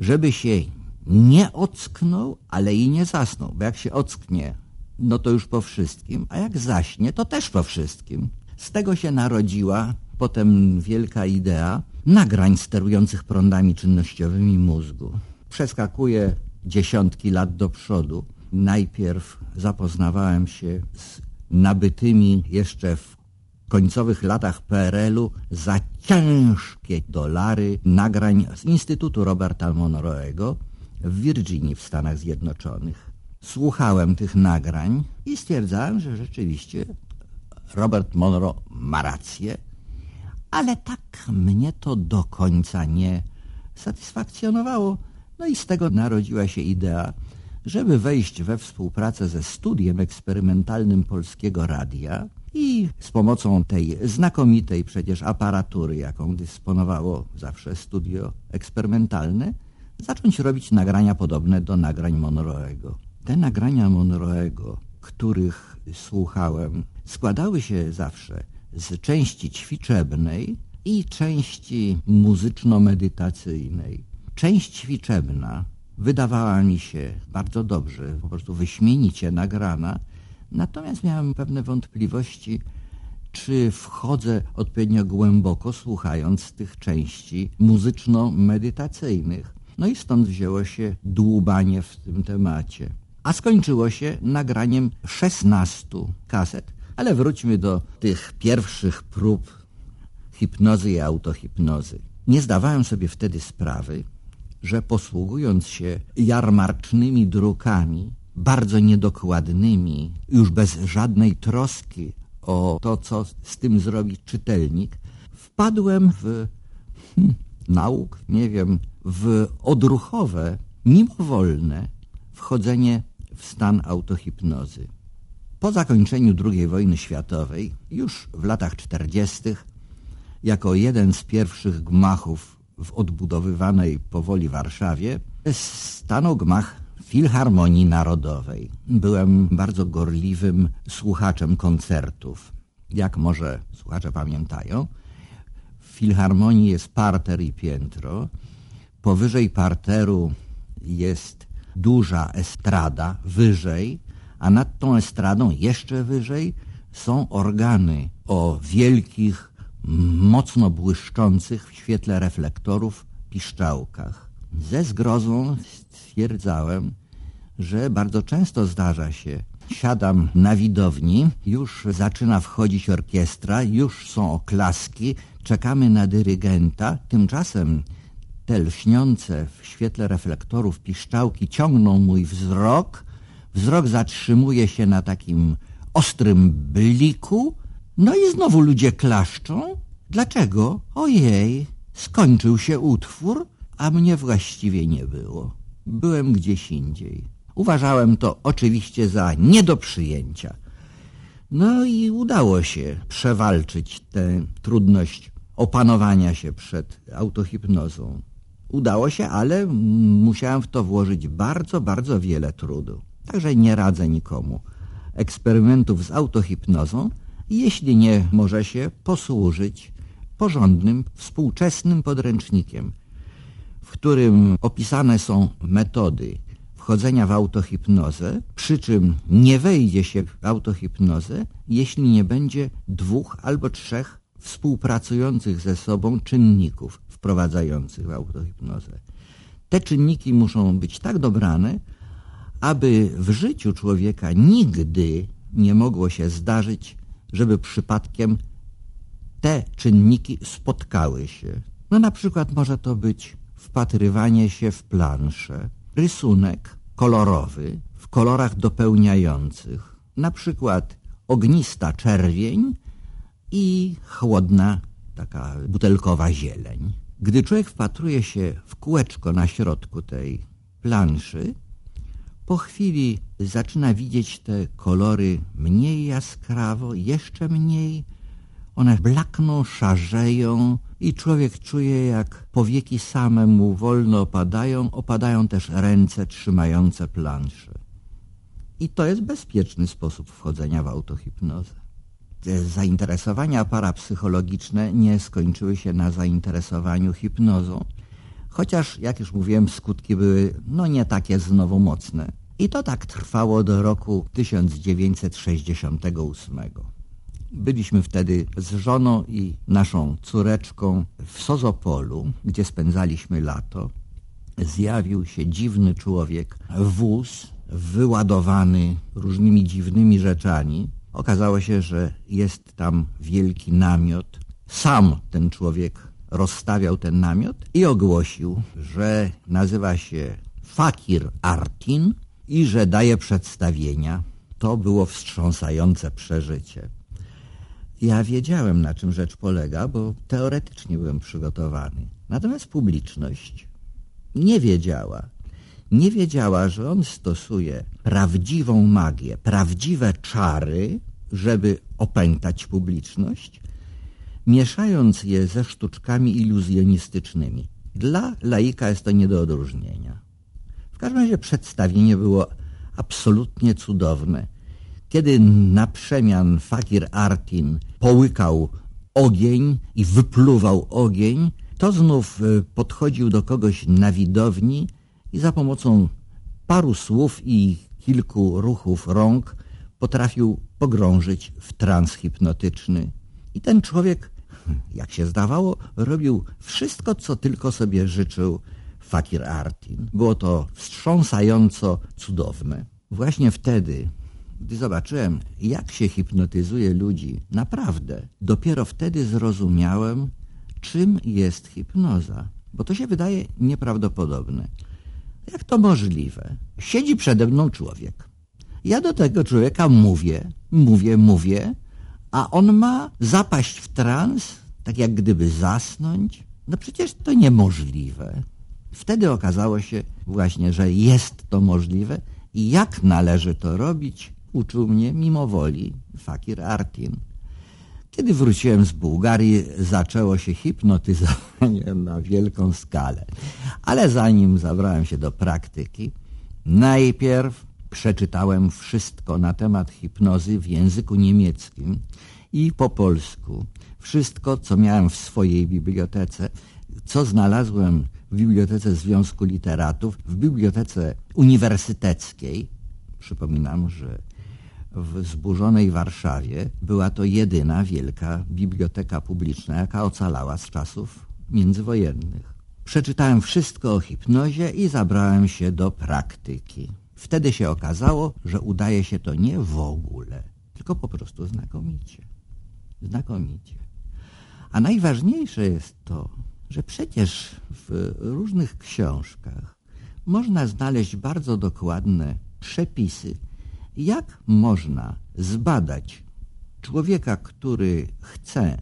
żeby się nie ocknął, ale i nie zasnął, bo jak się ocknie, no to już po wszystkim, a jak zaśnie, to też po wszystkim. Z tego się narodziła potem wielka idea nagrań sterujących prądami czynnościowymi mózgu. Przeskakuje dziesiątki lat do przodu. Najpierw zapoznawałem się z nabytymi jeszcze w końcowych latach PRL-u za ciężkie dolary nagrań z Instytutu Roberta Monroe'ego, w Virginii w Stanach Zjednoczonych. Słuchałem tych nagrań i stwierdzałem, że rzeczywiście Robert Monroe ma rację, ale tak mnie to do końca nie satysfakcjonowało. No i z tego narodziła się idea, żeby wejść we współpracę ze studiem eksperymentalnym Polskiego Radia i z pomocą tej znakomitej przecież aparatury, jaką dysponowało zawsze studio eksperymentalne, zacząć robić nagrania podobne do nagrań Monroe'ego. Te nagrania Monroe'ego, których słuchałem, składały się zawsze z części ćwiczebnej, i części muzyczno-medytacyjnej. Część ćwiczebna wydawała mi się bardzo dobrze, po prostu wyśmienicie nagrana, natomiast miałem pewne wątpliwości, czy wchodzę odpowiednio głęboko, słuchając tych części muzyczno-medytacyjnych. No i stąd wzięło się dłubanie w tym temacie. A skończyło się nagraniem 16 kaset. Ale wróćmy do tych pierwszych prób hipnozy i autohipnozy. Nie zdawałem sobie wtedy sprawy, że posługując się jarmarcznymi drukami, bardzo niedokładnymi, już bez żadnej troski o to, co z tym zrobi czytelnik, wpadłem w hm, nauk, nie wiem, w odruchowe, mimowolne wchodzenie w stan autohipnozy. Po zakończeniu II wojny światowej, już w latach 40., jako jeden z pierwszych gmachów w odbudowywanej powoli Warszawie, stanął gmach Filharmonii Narodowej. Byłem bardzo gorliwym słuchaczem koncertów. Jak może słuchacze pamiętają, w Filharmonii jest parter i piętro. Powyżej parteru jest duża estrada, wyżej, a nad tą estradą jeszcze wyżej są organy o wielkich, mocno błyszczących w świetle reflektorów piszczałkach. Ze zgrozą stwierdzałem, że bardzo często zdarza się, siadam na widowni, już zaczyna wchodzić orkiestra, już są oklaski, czekamy na dyrygenta, tymczasem te lśniące w świetle reflektorów piszczałki ciągną mój wzrok, wzrok zatrzymuje się na takim ostrym bliku, no i znowu ludzie klaszczą. Dlaczego? Ojej, skończył się utwór, a mnie właściwie nie było. Byłem gdzieś indziej. Uważałem to oczywiście za nie do przyjęcia. No i udało się przewalczyć tę trudność opanowania się przed autohipnozą. Udało się, ale musiałem w to włożyć bardzo, bardzo wiele trudu. Także nie radzę nikomu eksperymentów z autohipnozą, jeśli nie może się posłużyć porządnym, współczesnym podręcznikiem, w którym opisane są metody wchodzenia w autohipnozę, przy czym nie wejdzie się w autohipnozę, jeśli nie będzie dwóch albo trzech współpracujących ze sobą czynników wprowadzających w autohipnozę. Te czynniki muszą być tak dobrane, aby w życiu człowieka nigdy nie mogło się zdarzyć, żeby przypadkiem te czynniki spotkały się. No na przykład może to być wpatrywanie się w planszę, rysunek kolorowy w kolorach dopełniających, na przykład ognista czerwień i chłodna taka butelkowa zieleń. Gdy człowiek wpatruje się w kółeczko na środku tej planszy, po chwili zaczyna widzieć te kolory mniej jaskrawo, jeszcze mniej. One blakną, szarzeją i człowiek czuje, jak powieki same mu wolno opadają, opadają też ręce trzymające planszę. I to jest bezpieczny sposób wchodzenia w autohipnozę. Te zainteresowania parapsychologiczne nie skończyły się na zainteresowaniu hipnozą, chociaż, jak już mówiłem, skutki były no nie takie znowu mocne. I to tak trwało do roku 1968. Byliśmy wtedy z żoną i naszą córeczką w Sozopolu, gdzie spędzaliśmy lato. Zjawił się dziwny człowiek, wóz wyładowany różnymi dziwnymi rzeczami. Okazało się, że jest tam wielki namiot. Sam ten człowiek rozstawiał ten namiot i ogłosił, że nazywa się Fakir Artin i że daje przedstawienia. To było wstrząsające przeżycie. Ja wiedziałem, na czym rzecz polega, bo teoretycznie byłem przygotowany. Natomiast publiczność nie wiedziała. Nie wiedziała, że on stosuje prawdziwą magię, prawdziwe czary, żeby opętać publiczność, mieszając je ze sztuczkami iluzjonistycznymi. Dla laika jest to nie do odróżnienia. W każdym razie przedstawienie było absolutnie cudowne. Kiedy na przemian Fakir Artin połykał ogień i wypluwał ogień, to znów e, podchodził do kogoś na widowni i za pomocą paru słów i kilku ruchów rąk potrafił pogrążyć w trans hipnotyczny. I ten człowiek, jak się zdawało, robił wszystko, co tylko sobie życzył Fakir Artin. Było to wstrząsająco cudowne. Właśnie wtedy, gdy zobaczyłem, jak się hipnotyzuje ludzi, naprawdę, dopiero wtedy zrozumiałem, czym jest hipnoza. Bo to się wydaje nieprawdopodobne. Jak to możliwe? Siedzi przede mną człowiek. Ja do tego człowieka mówię, mówię, mówię, a on ma zapaść w trans, tak jak gdyby zasnąć. No przecież to niemożliwe. Wtedy okazało się właśnie, że jest to możliwe i jak należy to robić, uczył mnie mimo woli Fakir Artin. Kiedy wróciłem z Bułgarii, zaczęło się hipnotyzowanie na wielką skalę. Ale zanim zabrałem się do praktyki, najpierw przeczytałem wszystko na temat hipnozy w języku niemieckim i po polsku. Wszystko, co miałem w swojej bibliotece, co znalazłem w Bibliotece Związku Literatów, w Bibliotece Uniwersyteckiej. Przypominam, że w zburzonej Warszawie była to jedyna wielka biblioteka publiczna, jaka ocalała z czasów międzywojennych. Przeczytałem wszystko o hipnozie i zabrałem się do praktyki. Wtedy się okazało, że udaje się to nie w ogóle, tylko po prostu znakomicie. Znakomicie. A najważniejsze jest to, że przecież w różnych książkach można znaleźć bardzo dokładne przepisy, jak można zbadać człowieka, który chce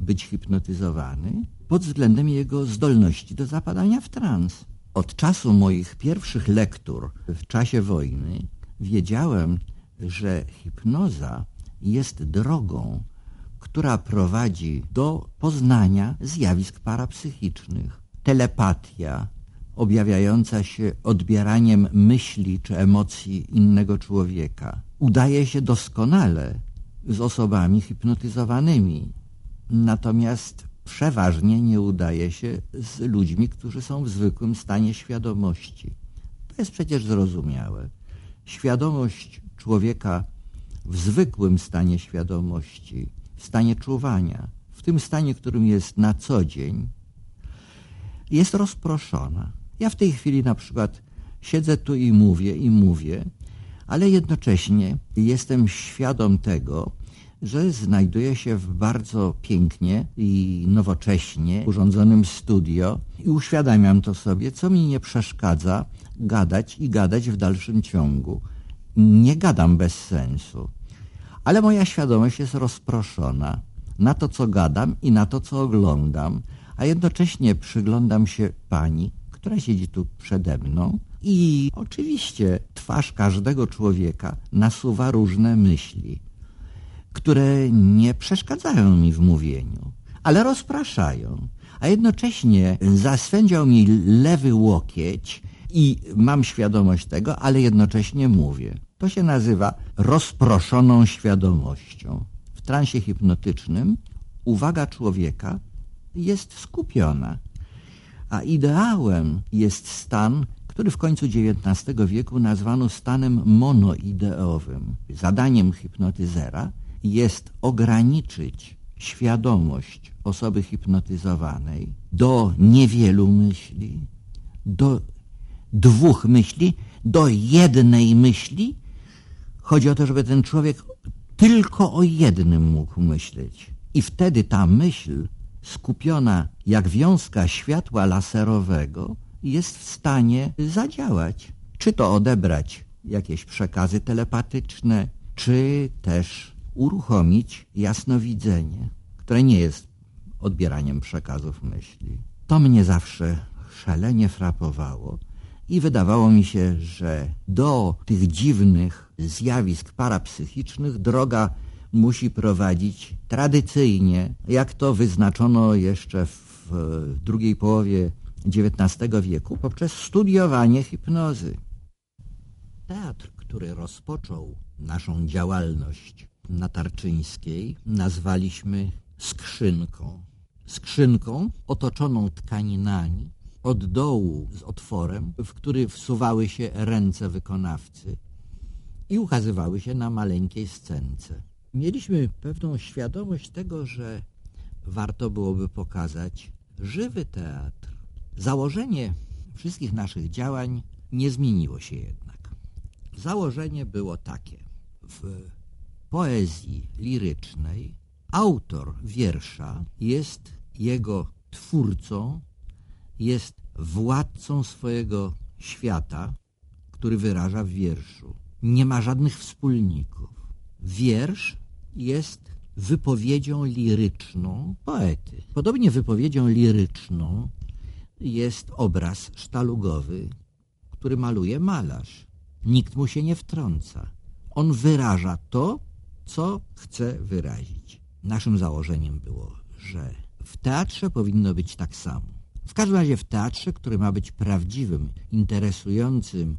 być hipnotyzowany pod względem jego zdolności do zapadania w trans. Od czasu moich pierwszych lektur w czasie wojny wiedziałem, że hipnoza jest drogą, która prowadzi do poznania zjawisk parapsychicznych. Telepatia, objawiająca się odbieraniem myśli czy emocji innego człowieka, udaje się doskonale z osobami hipnotyzowanymi. Natomiast przeważnie nie udaje się z ludźmi, którzy są w zwykłym stanie świadomości. To jest przecież zrozumiałe. Świadomość człowieka w zwykłym stanie świadomości, w stanie czuwania, w tym stanie, którym jest na co dzień, jest rozproszona. Ja w tej chwili na przykład siedzę tu i mówię, i mówię, ale jednocześnie jestem świadom tego, że znajduję się w bardzo pięknie i nowocześnie urządzonym studio i uświadamiam to sobie, co mi nie przeszkadza gadać i gadać w dalszym ciągu. Nie gadam bez sensu, ale moja świadomość jest rozproszona na to, co gadam i na to, co oglądam, a jednocześnie przyglądam się pani, która siedzi tu przede mną i oczywiście twarz każdego człowieka nasuwa różne myśli które nie przeszkadzają mi w mówieniu, ale rozpraszają. A jednocześnie zaswędział mi lewy łokieć i mam świadomość tego, ale jednocześnie mówię. To się nazywa rozproszoną świadomością. W transie hipnotycznym uwaga człowieka jest skupiona, a ideałem jest stan, który w końcu XIX wieku nazwano stanem monoideowym. Zadaniem hipnotyzera jest ograniczyć świadomość osoby hipnotyzowanej do niewielu myśli, do dwóch myśli, do jednej myśli. Chodzi o to, żeby ten człowiek tylko o jednym mógł myśleć. I wtedy ta myśl, skupiona jak wiązka światła laserowego, jest w stanie zadziałać. Czy to odebrać jakieś przekazy telepatyczne, czy też uruchomić jasnowidzenie, które nie jest odbieraniem przekazów myśli. To mnie zawsze szalenie frapowało i wydawało mi się, że do tych dziwnych zjawisk parapsychicznych droga musi prowadzić tradycyjnie, jak to wyznaczono jeszcze w drugiej połowie XIX wieku, poprzez studiowanie hipnozy. Teatr, który rozpoczął naszą działalność na Tarczyńskiej nazwaliśmy skrzynką. Skrzynką otoczoną tkaninami, od dołu z otworem, w który wsuwały się ręce wykonawcy i ukazywały się na maleńkiej scence. Mieliśmy pewną świadomość tego, że warto byłoby pokazać żywy teatr. Założenie wszystkich naszych działań nie zmieniło się jednak. Założenie było takie. W poezji lirycznej autor wiersza jest jego twórcą, jest władcą swojego świata, który wyraża w wierszu. Nie ma żadnych wspólników. Wiersz jest wypowiedzią liryczną poety. Podobnie wypowiedzią liryczną jest obraz sztalugowy, który maluje malarz. Nikt mu się nie wtrąca. On wyraża to, co chce wyrazić. Naszym założeniem było, że w teatrze powinno być tak samo. W każdym razie w teatrze, który ma być prawdziwym, interesującym,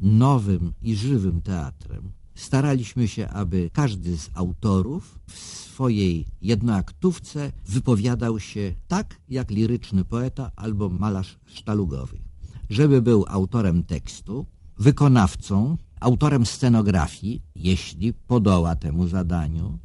nowym i żywym teatrem, staraliśmy się, aby każdy z autorów w swojej jednoaktówce wypowiadał się tak, jak liryczny poeta albo malarz sztalugowy. Żeby był autorem tekstu, wykonawcą, autorem scenografii, jeśli podoła temu zadaniu,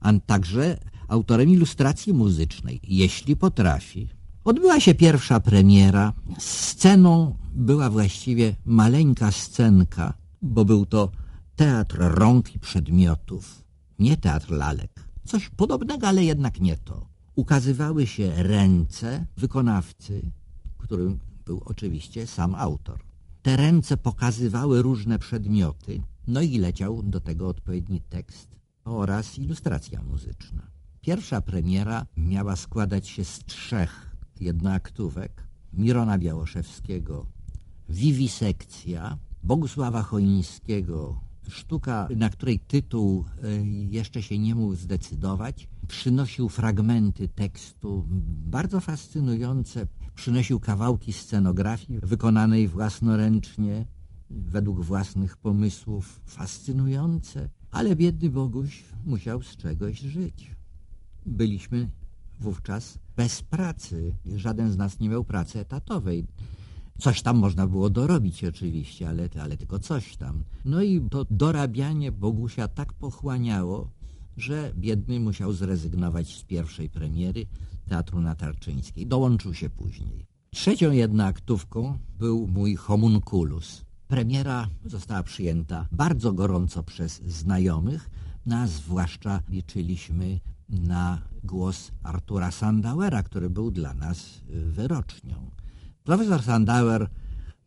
a także autorem ilustracji muzycznej, jeśli potrafi. Odbyła się pierwsza premiera. Sceną była właściwie maleńka scenka, bo był to teatr rąk i przedmiotów, nie teatr lalek. Coś podobnego, ale jednak nie to. Ukazywały się ręce wykonawcy, którym był oczywiście sam autor. Te ręce pokazywały różne przedmioty, no i leciał do tego odpowiedni tekst oraz ilustracja muzyczna. Pierwsza premiera miała składać się z trzech jednoaktówek. Mirona Białoszewskiego, Wiwisekcja, Bogusława Choińskiego, sztuka, na której tytuł e, jeszcze się nie mógł zdecydować, przynosił fragmenty tekstu bardzo fascynujące, przynosił kawałki scenografii wykonanej własnoręcznie, według własnych pomysłów, fascynujące, ale biedny Boguś musiał z czegoś żyć. Byliśmy wówczas bez pracy. Żaden z nas nie miał pracy etatowej. Coś tam można było dorobić oczywiście, ale, ale tylko coś tam. No i to dorabianie Bogusia tak pochłaniało, że biedny musiał zrezygnować z pierwszej premiery Teatru Natarczyńskiej. Dołączył się później. Trzecią jednoaktówką był mój homunculus. Premiera została przyjęta bardzo gorąco przez znajomych, no a zwłaszcza liczyliśmy na głos Artura Sandauera, który był dla nas wyrocznią. Profesor Sandauer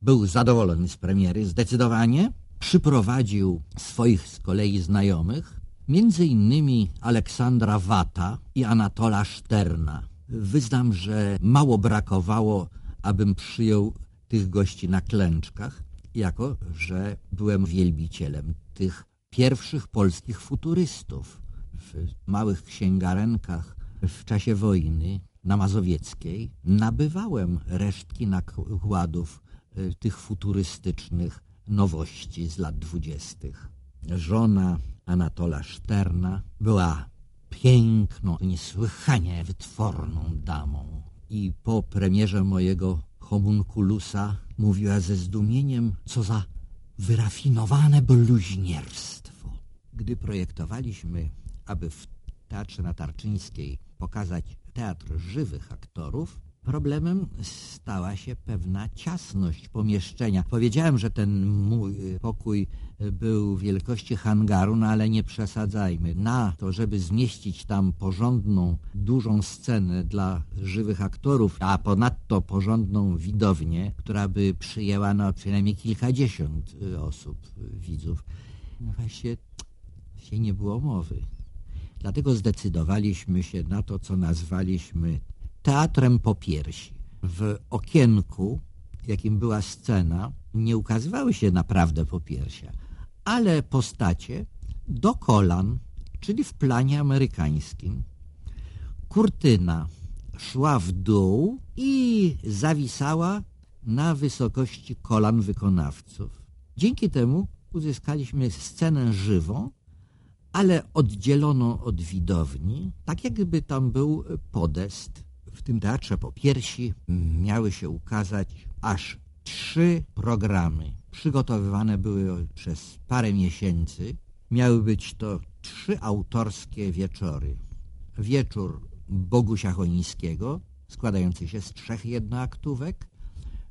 był zadowolony z premiery, zdecydowanie. Przyprowadził swoich z kolei znajomych, między innymi Aleksandra Wata i Anatola Szterna. Wyznam, że mało brakowało, abym przyjął tych gości na klęczkach, jako że byłem wielbicielem tych pierwszych polskich futurystów. W małych księgarenkach w czasie wojny na Mazowieckiej nabywałem resztki nakładów y, tych futurystycznych nowości z lat dwudziestych. Żona Anatola Szterna była piękną, niesłychanie wytworną damą i po premierze mojego homunculusa mówiła ze zdumieniem, co za wyrafinowane bluźnierstwo. Gdy projektowaliśmy, aby w Teatrze Natarczyńskiej pokazać teatr żywych aktorów, problemem stała się pewna ciasność pomieszczenia. Powiedziałem, że ten mój pokój był wielkości hangaru, no ale nie przesadzajmy. Na to, żeby zmieścić tam porządną, dużą scenę dla żywych aktorów, a ponadto porządną widownię, która by przyjęła no, przynajmniej kilkadziesiąt osób, widzów, no właśnie się nie było mowy. Dlatego zdecydowaliśmy się na to, co nazwaliśmy teatrem po piersi. W okienku, jakim była scena, nie ukazywały się naprawdę popiersia, ale postacie do kolan, czyli w planie amerykańskim. Kurtyna szła w dół i zawisała na wysokości kolan wykonawców. Dzięki temu uzyskaliśmy scenę żywą, ale oddzieloną od widowni, tak jakby tam był podest. W tym teatrze po piersi miały się ukazać aż trzy programy. Przygotowywane były przez parę miesięcy. Miały być to trzy autorskie wieczory. Wieczór Bogusia Chonińskiego, składający się z trzech jednoaktówek,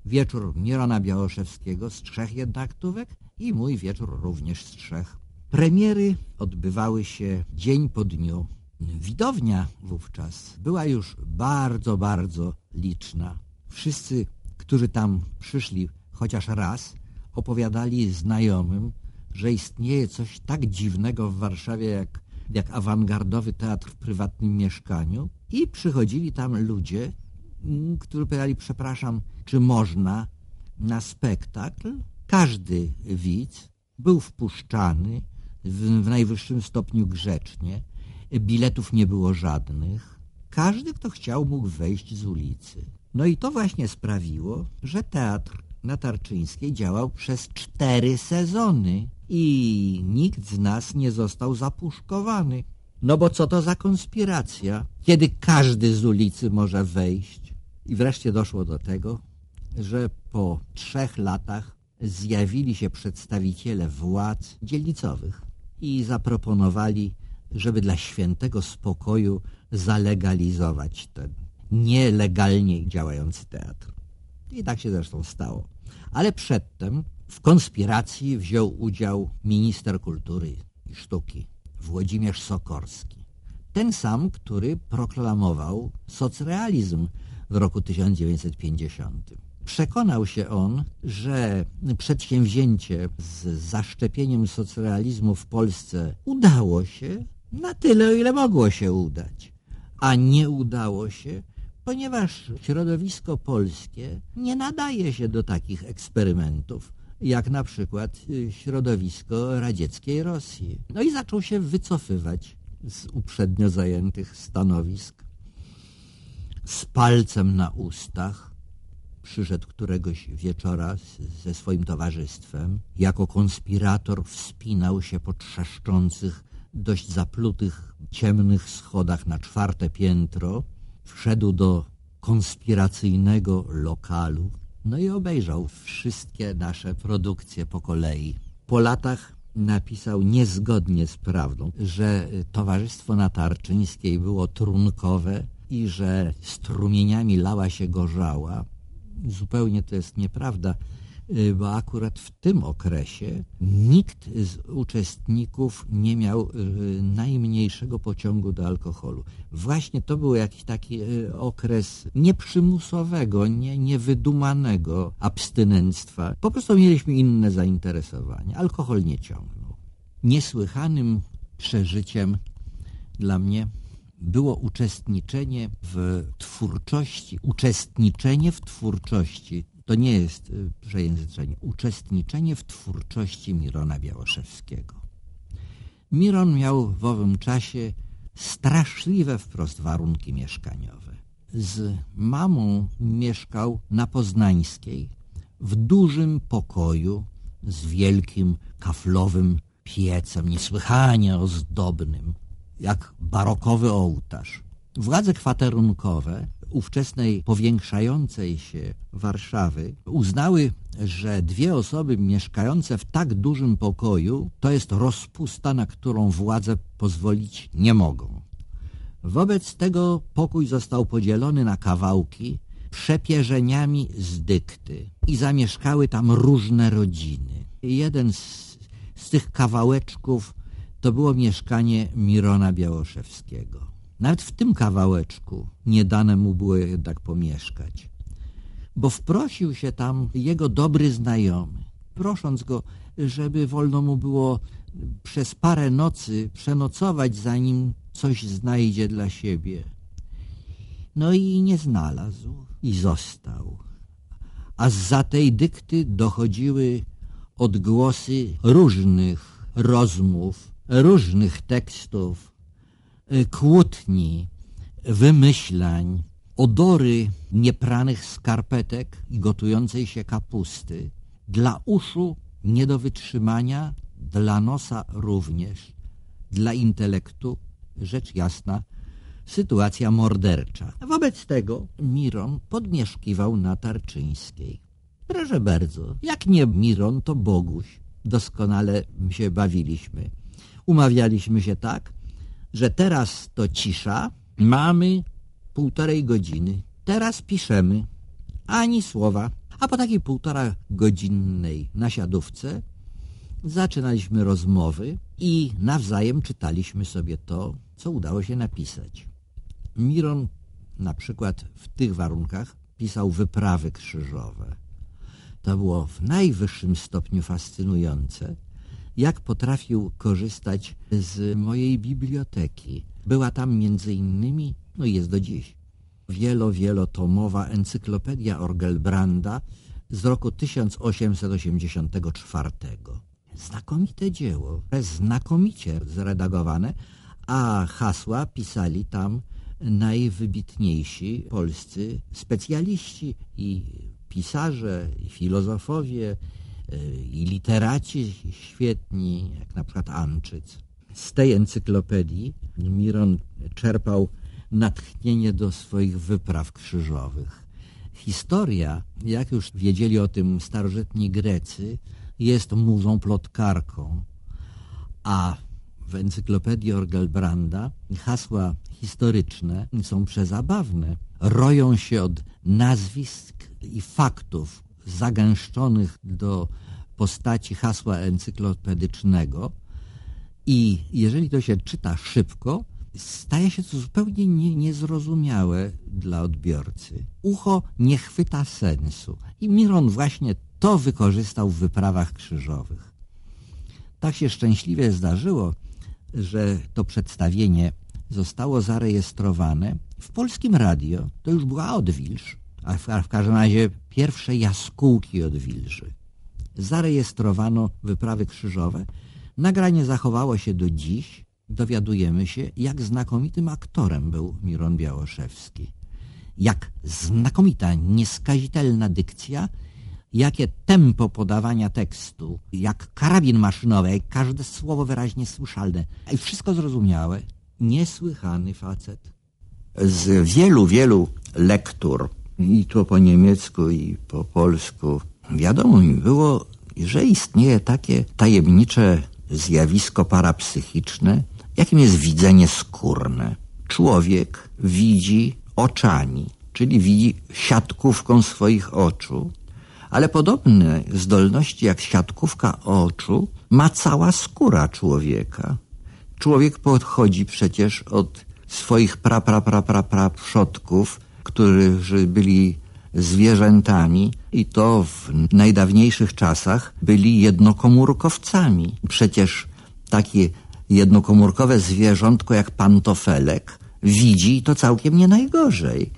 wieczór Mirona Białoszewskiego z trzech jednoaktówek i mój wieczór również z trzech. Premiery odbywały się dzień po dniu. Widownia wówczas była już bardzo, bardzo liczna. Wszyscy, którzy tam przyszli chociaż raz, opowiadali znajomym, że istnieje coś tak dziwnego w Warszawie jak, jak awangardowy teatr w prywatnym mieszkaniu i przychodzili tam ludzie, mm, którzy pytali, przepraszam, czy można na spektakl? Każdy widz był wpuszczany w, w najwyższym stopniu grzecznie, biletów nie było żadnych. Każdy, kto chciał, mógł wejść z ulicy. No i to właśnie sprawiło, że teatr na Tarczyńskiej działał przez cztery sezony i nikt z nas nie został zapuszkowany. No bo co to za konspiracja, kiedy każdy z ulicy może wejść? I wreszcie doszło do tego, że po trzech latach zjawili się przedstawiciele władz dzielnicowych i zaproponowali, żeby dla świętego spokoju zalegalizować ten nielegalnie działający teatr. I tak się zresztą stało. Ale przedtem w konspiracji wziął udział minister kultury i sztuki Włodzimierz Sokorski. Ten sam, który proklamował socrealizm w roku 1950. Przekonał się on, że przedsięwzięcie z zaszczepieniem socrealizmu w Polsce udało się na tyle, o ile mogło się udać, a nie udało się, ponieważ środowisko polskie nie nadaje się do takich eksperymentów, jak na przykład y, środowisko radzieckiej Rosji. No i zaczął się wycofywać z uprzednio zajętych stanowisk z palcem na ustach. Przyszedł któregoś wieczora ze swoim towarzystwem. Jako konspirator wspinał się po trzeszczących, dość zaplutych, ciemnych schodach na czwarte piętro wszedł do konspiracyjnego lokalu, no i obejrzał wszystkie nasze produkcje po kolei. Po latach napisał niezgodnie z prawdą, że Towarzystwo Natarczyńskiej było trunkowe i że strumieniami lała się gorzała. Zupełnie to jest nieprawda. Y, bo akurat w tym okresie nikt z uczestników nie miał y, najmniejszego pociągu do alkoholu. Właśnie to był jakiś taki y, okres nieprzymusowego, nie, niewydumanego abstynenstwa. Po prostu mieliśmy inne zainteresowania. Alkohol nie ciągnął. Niesłychanym przeżyciem dla mnie było uczestniczenie w twórczości, uczestniczenie w twórczości to nie jest y, przejęzyczenie, uczestniczenie w twórczości Mirona Białoszewskiego. Miron miał w owym czasie straszliwe wprost warunki mieszkaniowe. Z mamą mieszkał na Poznańskiej, w dużym pokoju z wielkim kaflowym piecem, niesłychanie ozdobnym, jak barokowy ołtarz. Władze kwaterunkowe ówczesnej powiększającej się Warszawy uznały, że dwie osoby mieszkające w tak dużym pokoju to jest rozpusta, na którą władze pozwolić nie mogą. Wobec tego pokój został podzielony na kawałki przepierzeniami z dykty i zamieszkały tam różne rodziny. Jeden z, z tych kawałeczków to było mieszkanie Mirona Białoszewskiego. Nawet w tym kawałeczku nie dane mu było jednak pomieszkać, bo wprosił się tam jego dobry znajomy, prosząc go, żeby wolno mu było przez parę nocy przenocować, zanim coś znajdzie dla siebie. No i nie znalazł i został. A za tej dykty dochodziły odgłosy różnych rozmów, różnych tekstów, Y, kłótni, wymyślań, odory niepranych skarpetek i gotującej się kapusty. Dla uszu nie do wytrzymania, dla nosa również. dla intelektu, rzecz jasna, sytuacja mordercza. Wobec tego Miron podmieszkiwał na Tarczyńskiej. Proszę bardzo, jak nie Miron, to Boguś. Doskonale się bawiliśmy. Umawialiśmy się tak, że teraz to cisza, mamy półtorej godziny. Teraz piszemy, ani słowa. A po takiej półtora godzinnej nasiadówce zaczynaliśmy rozmowy i nawzajem czytaliśmy sobie to, co udało się napisać. Miron na przykład w tych warunkach pisał wyprawy krzyżowe. To było w najwyższym stopniu fascynujące, jak potrafił korzystać z mojej biblioteki. Była tam między innymi, no i jest do dziś, wielo, wielotomowa encyklopedia Orgelbranda z roku 1884. Znakomite dzieło, znakomicie zredagowane, a hasła pisali tam najwybitniejsi polscy specjaliści i pisarze, i filozofowie, i literaci świetni, jak na przykład Anczyc. Z tej encyklopedii Miron czerpał natchnienie do swoich wypraw krzyżowych. Historia, jak już wiedzieli o tym starożytni Grecy, jest muzą plotkarką, a w encyklopedii Orgelbranda hasła historyczne są przezabawne. Roją się od nazwisk i faktów zagęszczonych do postaci hasła encyklopedycznego i jeżeli to się czyta szybko, staje się to zupełnie nie, niezrozumiałe dla odbiorcy. Ucho nie chwyta sensu. I Miron właśnie to wykorzystał w wyprawach krzyżowych. Tak się szczęśliwie zdarzyło, że to przedstawienie zostało zarejestrowane w polskim radio. To już była odwilż, a w, a w każdym razie pierwsze jaskółki odwilży. Zarejestrowano wyprawy krzyżowe. Nagranie zachowało się do dziś. Dowiadujemy się, jak znakomitym aktorem był Miron Białoszewski. Jak znakomita, nieskazitelna dykcja, jakie tempo podawania tekstu, jak karabin maszynowy, jak każde słowo wyraźnie słyszalne. I wszystko zrozumiałe. Niesłychany facet. Z wielu, wielu lektur, i to po niemiecku, i po polsku, wiadomo mi było, że istnieje takie tajemnicze zjawisko parapsychiczne, jakim jest widzenie skórne. Człowiek widzi oczami, czyli widzi siatkówką swoich oczu, ale podobne zdolności jak siatkówka oczu ma cała skóra człowieka. Człowiek pochodzi przecież od swoich pra, pra, pra, pra, pra przodków, którzy byli zwierzętami i to w najdawniejszych czasach byli jednokomórkowcami. Przecież takie jednokomórkowe zwierzątko jak pantofelek widzi to całkiem nie najgorzej.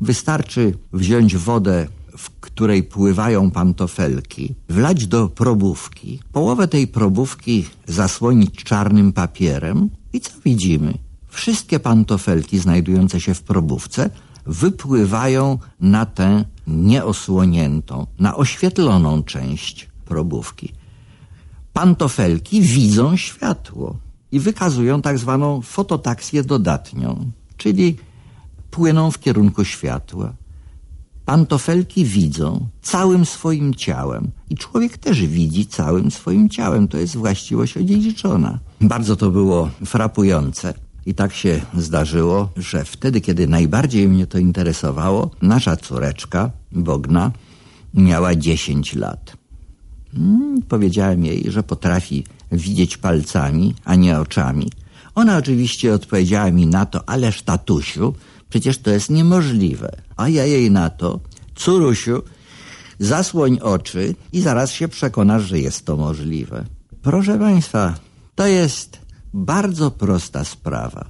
Wystarczy wziąć wodę w której pływają pantofelki, wlać do probówki, połowę tej probówki zasłonić czarnym papierem i co widzimy? Wszystkie pantofelki znajdujące się w probówce wypływają na tę nieosłoniętą, na oświetloną część probówki. Pantofelki widzą światło i wykazują tak zwaną fototaksję dodatnią, czyli płyną w kierunku światła. Pantofelki widzą całym swoim ciałem i człowiek też widzi całym swoim ciałem. To jest właściwość odziedziczona. Bardzo to było frapujące. I tak się zdarzyło, że wtedy, kiedy najbardziej mnie to interesowało, nasza córeczka, Bogna, miała 10 lat. Hmm, powiedziałem jej, że potrafi widzieć palcami, a nie oczami. Ona oczywiście odpowiedziała mi na to, ależ tatusiu, Przecież to jest niemożliwe. A ja jej na to, córusiu, zasłoń oczy i zaraz się przekonasz, że jest to możliwe. Proszę Państwa, to jest bardzo prosta sprawa.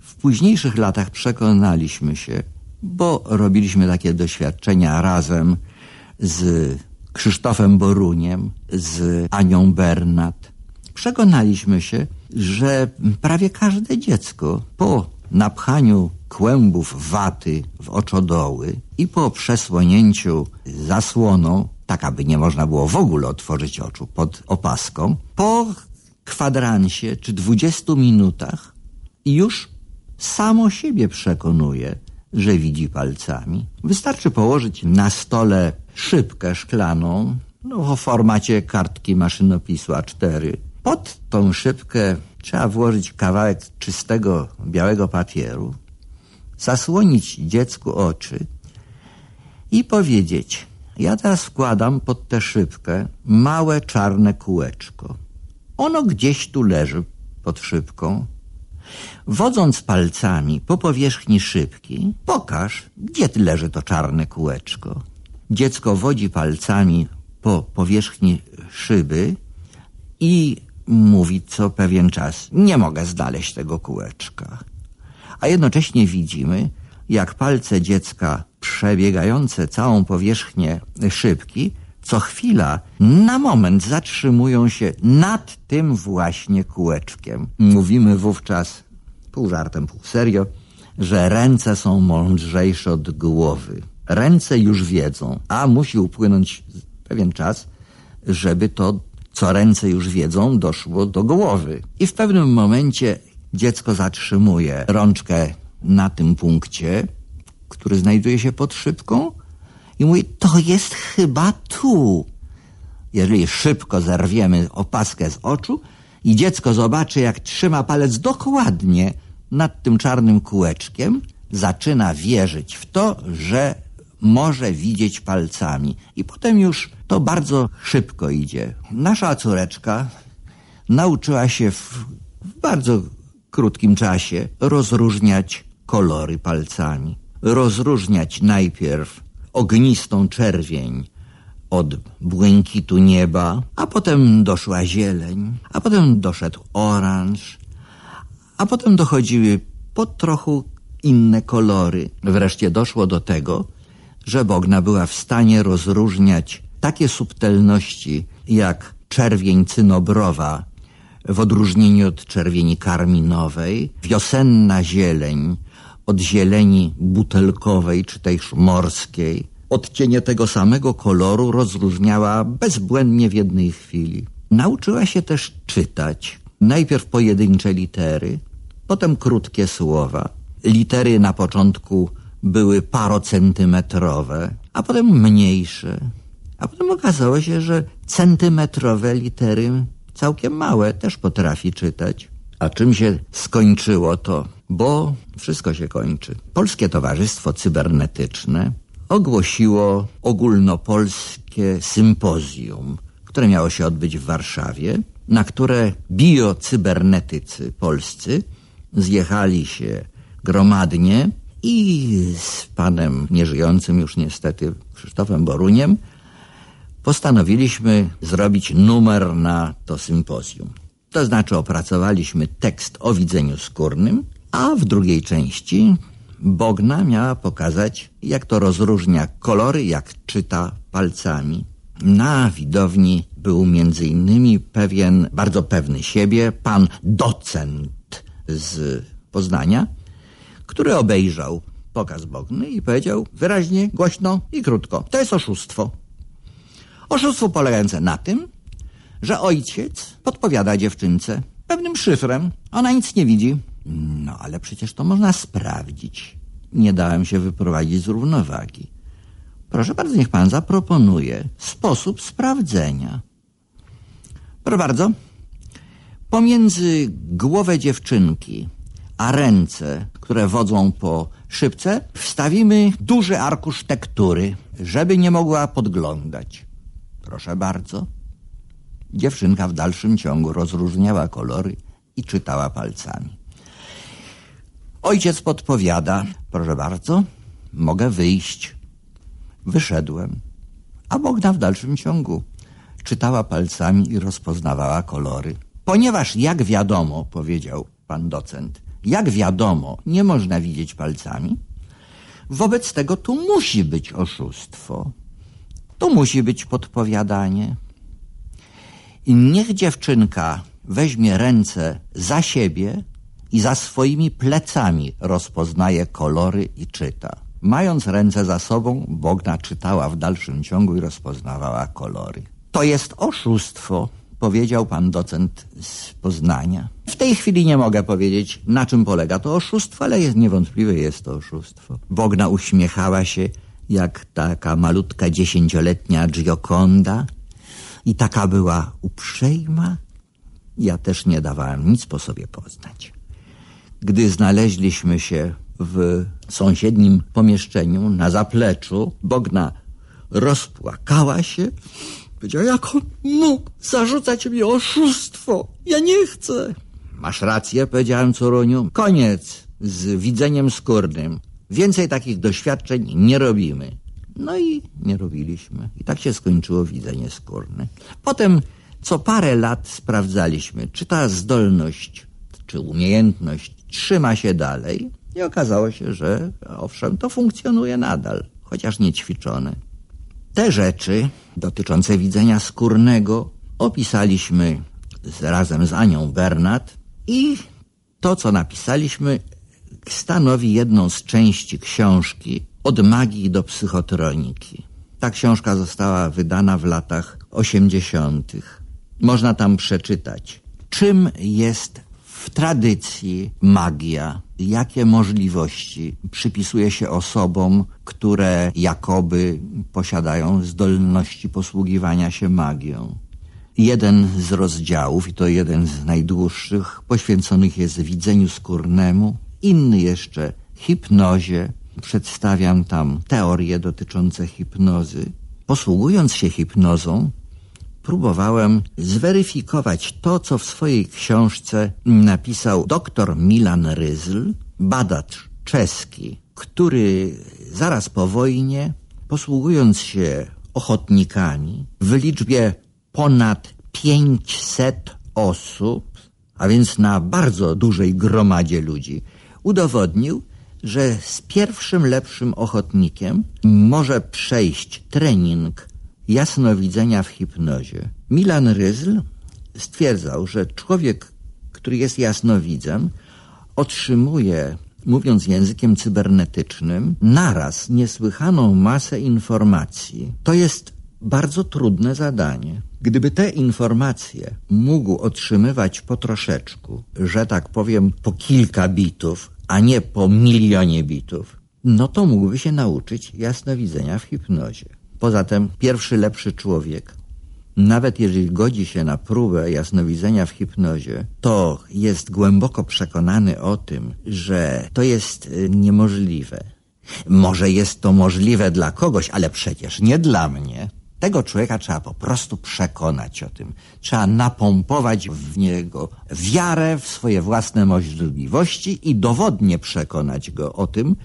W późniejszych latach przekonaliśmy się, bo robiliśmy takie doświadczenia razem z Krzysztofem Boruniem, z Anią Bernat. Przekonaliśmy się, że prawie każde dziecko po napchaniu kłębów waty w oczodoły i po przesłonięciu zasłoną, tak aby nie można było w ogóle otworzyć oczu pod opaską, po kwadransie czy 20 minutach i już samo siebie przekonuje, że widzi palcami. Wystarczy położyć na stole szybkę szklaną, no, w formacie kartki maszynopisu A4. Pod tą szybkę trzeba włożyć kawałek czystego, białego papieru, zasłonić dziecku oczy i powiedzieć, ja teraz wkładam pod tę szybkę małe czarne kółeczko. Ono gdzieś tu leży pod szybką. Wodząc palcami po powierzchni szybki, pokaż, gdzie leży to czarne kółeczko. Dziecko wodzi palcami po powierzchni szyby i mówi co pewien czas, nie mogę znaleźć tego kółeczka. A jednocześnie widzimy, jak palce dziecka przebiegające całą powierzchnię szybki, co chwila, na moment zatrzymują się nad tym właśnie kółeczkiem. Mówimy wówczas, pół żartem, pół serio, że ręce są mądrzejsze od głowy. Ręce już wiedzą, a musi upłynąć pewien czas, żeby to, co ręce już wiedzą, doszło do głowy. I w pewnym momencie dziecko zatrzymuje rączkę na tym punkcie, który znajduje się pod szybką i mówi, to jest chyba tu. Jeżeli szybko zerwiemy opaskę z oczu i dziecko zobaczy, jak trzyma palec dokładnie nad tym czarnym kółeczkiem, zaczyna wierzyć w to, że może widzieć palcami. I potem już to bardzo szybko idzie. Nasza córeczka nauczyła się w bardzo krótkim czasie rozróżniać kolory palcami. Rozróżniać najpierw ognistą czerwień od błękitu nieba, a potem doszła zieleń, a potem doszedł oranż, a potem dochodziły po trochu inne kolory. Wreszcie doszło do tego, że Bogna była w stanie rozróżniać takie subtelności jak czerwień cynobrowa w odróżnieniu od czerwieni karminowej, wiosenna zieleń od zieleni butelkowej czy też morskiej. Odcienie tego samego koloru rozróżniała bezbłędnie w jednej chwili. Nauczyła się też czytać. Najpierw pojedyncze litery, potem krótkie słowa. Litery na początku były parocentymetrowe, a potem mniejsze. A potem okazało się, że centymetrowe litery, całkiem małe, też potrafi czytać. A czym się skończyło to? Bo wszystko się kończy. Polskie Towarzystwo Cybernetyczne ogłosiło ogólnopolskie sympozjum, które miało się odbyć w Warszawie, na które biocybernetycy polscy zjechali się gromadnie i z panem nieżyjącym już niestety Krzysztofem Boruniem postanowiliśmy zrobić numer na to sympozjum. To znaczy opracowaliśmy tekst o widzeniu skórnym, a w drugiej części Bogna miała pokazać, jak to rozróżnia kolory, jak czyta palcami. Na widowni był między innymi pewien, bardzo pewny siebie, pan docent z Poznania, który obejrzał pokaz Bogny i powiedział wyraźnie, głośno i krótko, to jest oszustwo. Oszustwo polegające na tym, że ojciec podpowiada dziewczynce pewnym szyfrem. Ona nic nie widzi. No, ale przecież to można sprawdzić. Nie dałem się wyprowadzić z równowagi. Proszę bardzo, niech pan zaproponuje sposób sprawdzenia. Proszę bardzo, pomiędzy głowę dziewczynki a ręce, które wodzą po szybce, wstawimy duży arkusz tektury, żeby nie mogła podglądać. Proszę bardzo. Dziewczynka w dalszym ciągu rozróżniała kolory i czytała palcami. Ojciec podpowiada, proszę bardzo, mogę wyjść. Wyszedłem, a Bogna w dalszym ciągu czytała palcami i rozpoznawała kolory. Ponieważ, jak wiadomo, powiedział pan docent, jak wiadomo, nie można widzieć palcami, wobec tego tu musi być oszustwo. Tu musi być podpowiadanie. I niech dziewczynka weźmie ręce za siebie i za swoimi plecami rozpoznaje kolory i czyta. Mając ręce za sobą, Bogna czytała w dalszym ciągu i rozpoznawała kolory. To jest oszustwo, powiedział pan docent z Poznania. W tej chwili nie mogę powiedzieć, na czym polega to oszustwo, ale jest niewątpliwe jest to oszustwo. Bogna uśmiechała się jak taka malutka dziesięcioletnia Gioconda i taka była uprzejma. Ja też nie dawałem nic po sobie poznać. Gdy znaleźliśmy się w sąsiednim pomieszczeniu na zapleczu, Bogna rozpłakała się. Powiedziała, jak on mógł zarzucać mi oszustwo? Ja nie chcę. Masz rację, powiedziałem Coroniu. Koniec z widzeniem skórnym. Więcej takich doświadczeń nie robimy. No i nie robiliśmy. I tak się skończyło widzenie skórne. Potem co parę lat sprawdzaliśmy, czy ta zdolność, czy umiejętność trzyma się dalej. I okazało się, że owszem, to funkcjonuje nadal, chociaż nie ćwiczone. Te rzeczy dotyczące widzenia skórnego opisaliśmy z, razem z Anią Bernat i to, co napisaliśmy, stanowi jedną z części książki Od magii do psychotroniki. Ta książka została wydana w latach 80. Można tam przeczytać, czym jest w tradycji magia, jakie możliwości przypisuje się osobom, które jakoby posiadają zdolności posługiwania się magią. Jeden z rozdziałów, i to jeden z najdłuższych, poświęconych jest widzeniu skórnemu, inny jeszcze hipnozie. Przedstawiam tam teorie dotyczące hipnozy. Posługując się hipnozą, próbowałem zweryfikować to, co w swojej książce napisał dr Milan Ryzl, badacz czeski, który zaraz po wojnie, posługując się ochotnikami w liczbie ponad 500 osób, a więc na bardzo dużej gromadzie ludzi, udowodnił, że z pierwszym lepszym ochotnikiem może przejść trening jasnowidzenia w hipnozie. Milan Ryzl stwierdzał, że człowiek, który jest jasnowidzem, otrzymuje, mówiąc językiem cybernetycznym, naraz niesłychaną masę informacji. To jest bardzo trudne zadanie. Gdyby te informacje mógł otrzymywać po troszeczku, że tak powiem po kilka bitów, a nie po milionie bitów, no to mógłby się nauczyć jasnowidzenia w hipnozie. Poza tym pierwszy lepszy człowiek, nawet jeżeli godzi się na próbę jasnowidzenia w hipnozie, to jest głęboko przekonany o tym, że to jest y, niemożliwe. Może jest to możliwe dla kogoś, ale przecież nie dla mnie. Tego człowieka trzeba po prostu przekonać o tym. Trzeba napompować w niego wiarę w swoje własne możliwości i dowodnie przekonać go o tym,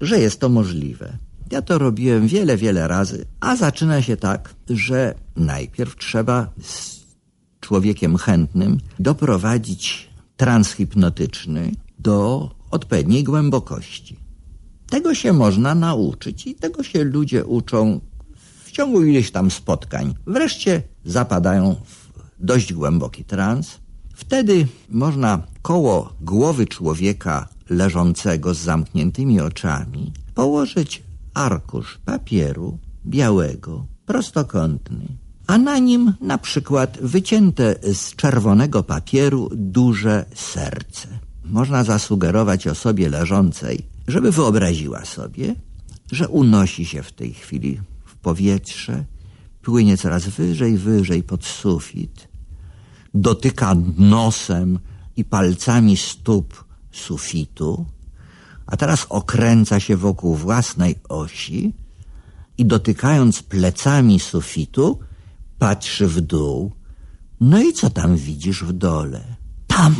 że jest to możliwe. Ja to robiłem wiele, wiele razy, a zaczyna się tak, że najpierw trzeba z człowiekiem chętnym doprowadzić trans hipnotyczny do odpowiedniej głębokości. Tego się można nauczyć i tego się ludzie uczą w ciągu ileś tam spotkań. Wreszcie zapadają w dość głęboki trans. Wtedy można koło głowy człowieka leżącego z zamkniętymi oczami położyć arkusz papieru białego, prostokątny, a na nim na przykład wycięte z czerwonego papieru duże serce. Można zasugerować osobie leżącej, żeby wyobraziła sobie, że unosi się w tej chwili w powietrze, płynie coraz wyżej, wyżej pod sufit, dotyka nosem i palcami stóp sufitu, a teraz okręca się wokół własnej osi i dotykając plecami sufitu, patrzy w dół. No i co tam widzisz w dole? Tam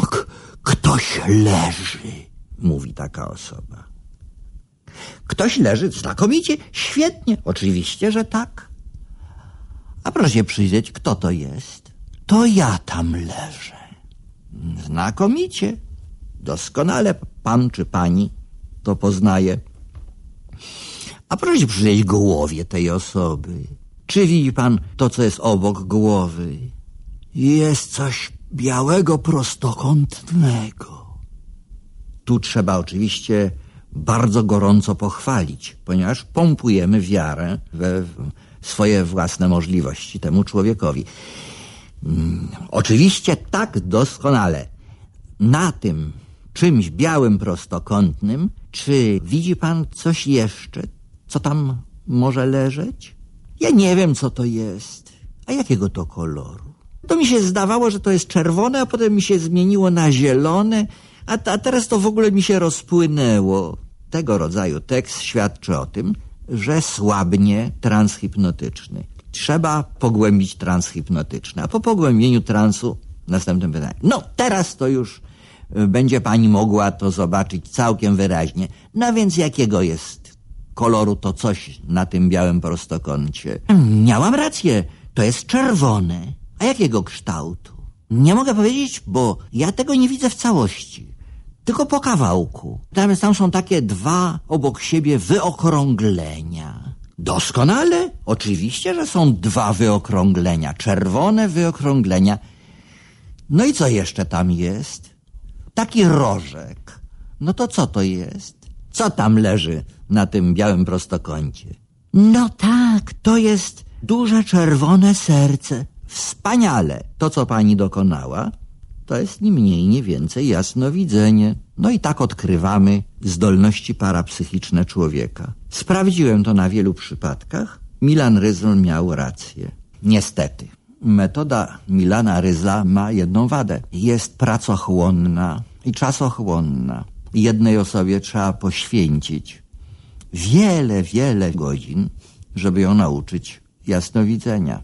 ktoś leży, mówi taka osoba. Ktoś leży znakomicie, świetnie, oczywiście, że tak. A proszę przyjrzeć, kto to jest? To ja tam leżę. Znakomicie, doskonale pan czy pani to poznaje. A proszę przyjrzeć głowie tej osoby. Czy widzi pan to, co jest obok głowy? Jest coś białego, prostokątnego. Tu trzeba oczywiście bardzo gorąco pochwalić, ponieważ pompujemy wiarę we swoje własne możliwości temu człowiekowi. Mm, oczywiście tak doskonale. Na tym czymś białym prostokątnym, czy widzi pan coś jeszcze, co tam może leżeć? Ja nie wiem, co to jest. A jakiego to koloru? To mi się zdawało, że to jest czerwone, a potem mi się zmieniło na zielone, a, a teraz to w ogóle mi się rozpłynęło. Tego rodzaju tekst świadczy o tym, że słabnie trans hipnotyczny. Trzeba pogłębić trans hipnotyczny, a po pogłębieniu transu następne pytanie. No, teraz to już będzie pani mogła to zobaczyć całkiem wyraźnie. No więc jakiego jest koloru to coś na tym białym prostokącie? Miałam rację, to jest czerwone. A jakiego kształtu? Nie mogę powiedzieć, bo ja tego nie widzę w całości. Tylko po kawałku. Tam, są takie dwa obok siebie wyokrąglenia. Doskonale? Oczywiście, że są dwa wyokrąglenia. Czerwone wyokrąglenia. No i co jeszcze tam jest? Taki rożek. No to co to jest? Co tam leży na tym białym prostokącie? No tak, to jest duże czerwone serce. Wspaniale. To, co pani dokonała, to jest ni mniej, ni więcej jasnowidzenie. No i tak odkrywamy zdolności parapsychiczne człowieka. Sprawdziłem to na wielu przypadkach. Milan Ryzl miał rację. Niestety. Metoda Milana Ryzla ma jedną wadę. Jest pracochłonna i czasochłonna. Jednej osobie trzeba poświęcić wiele, wiele godzin, żeby ją nauczyć jasnowidzenia.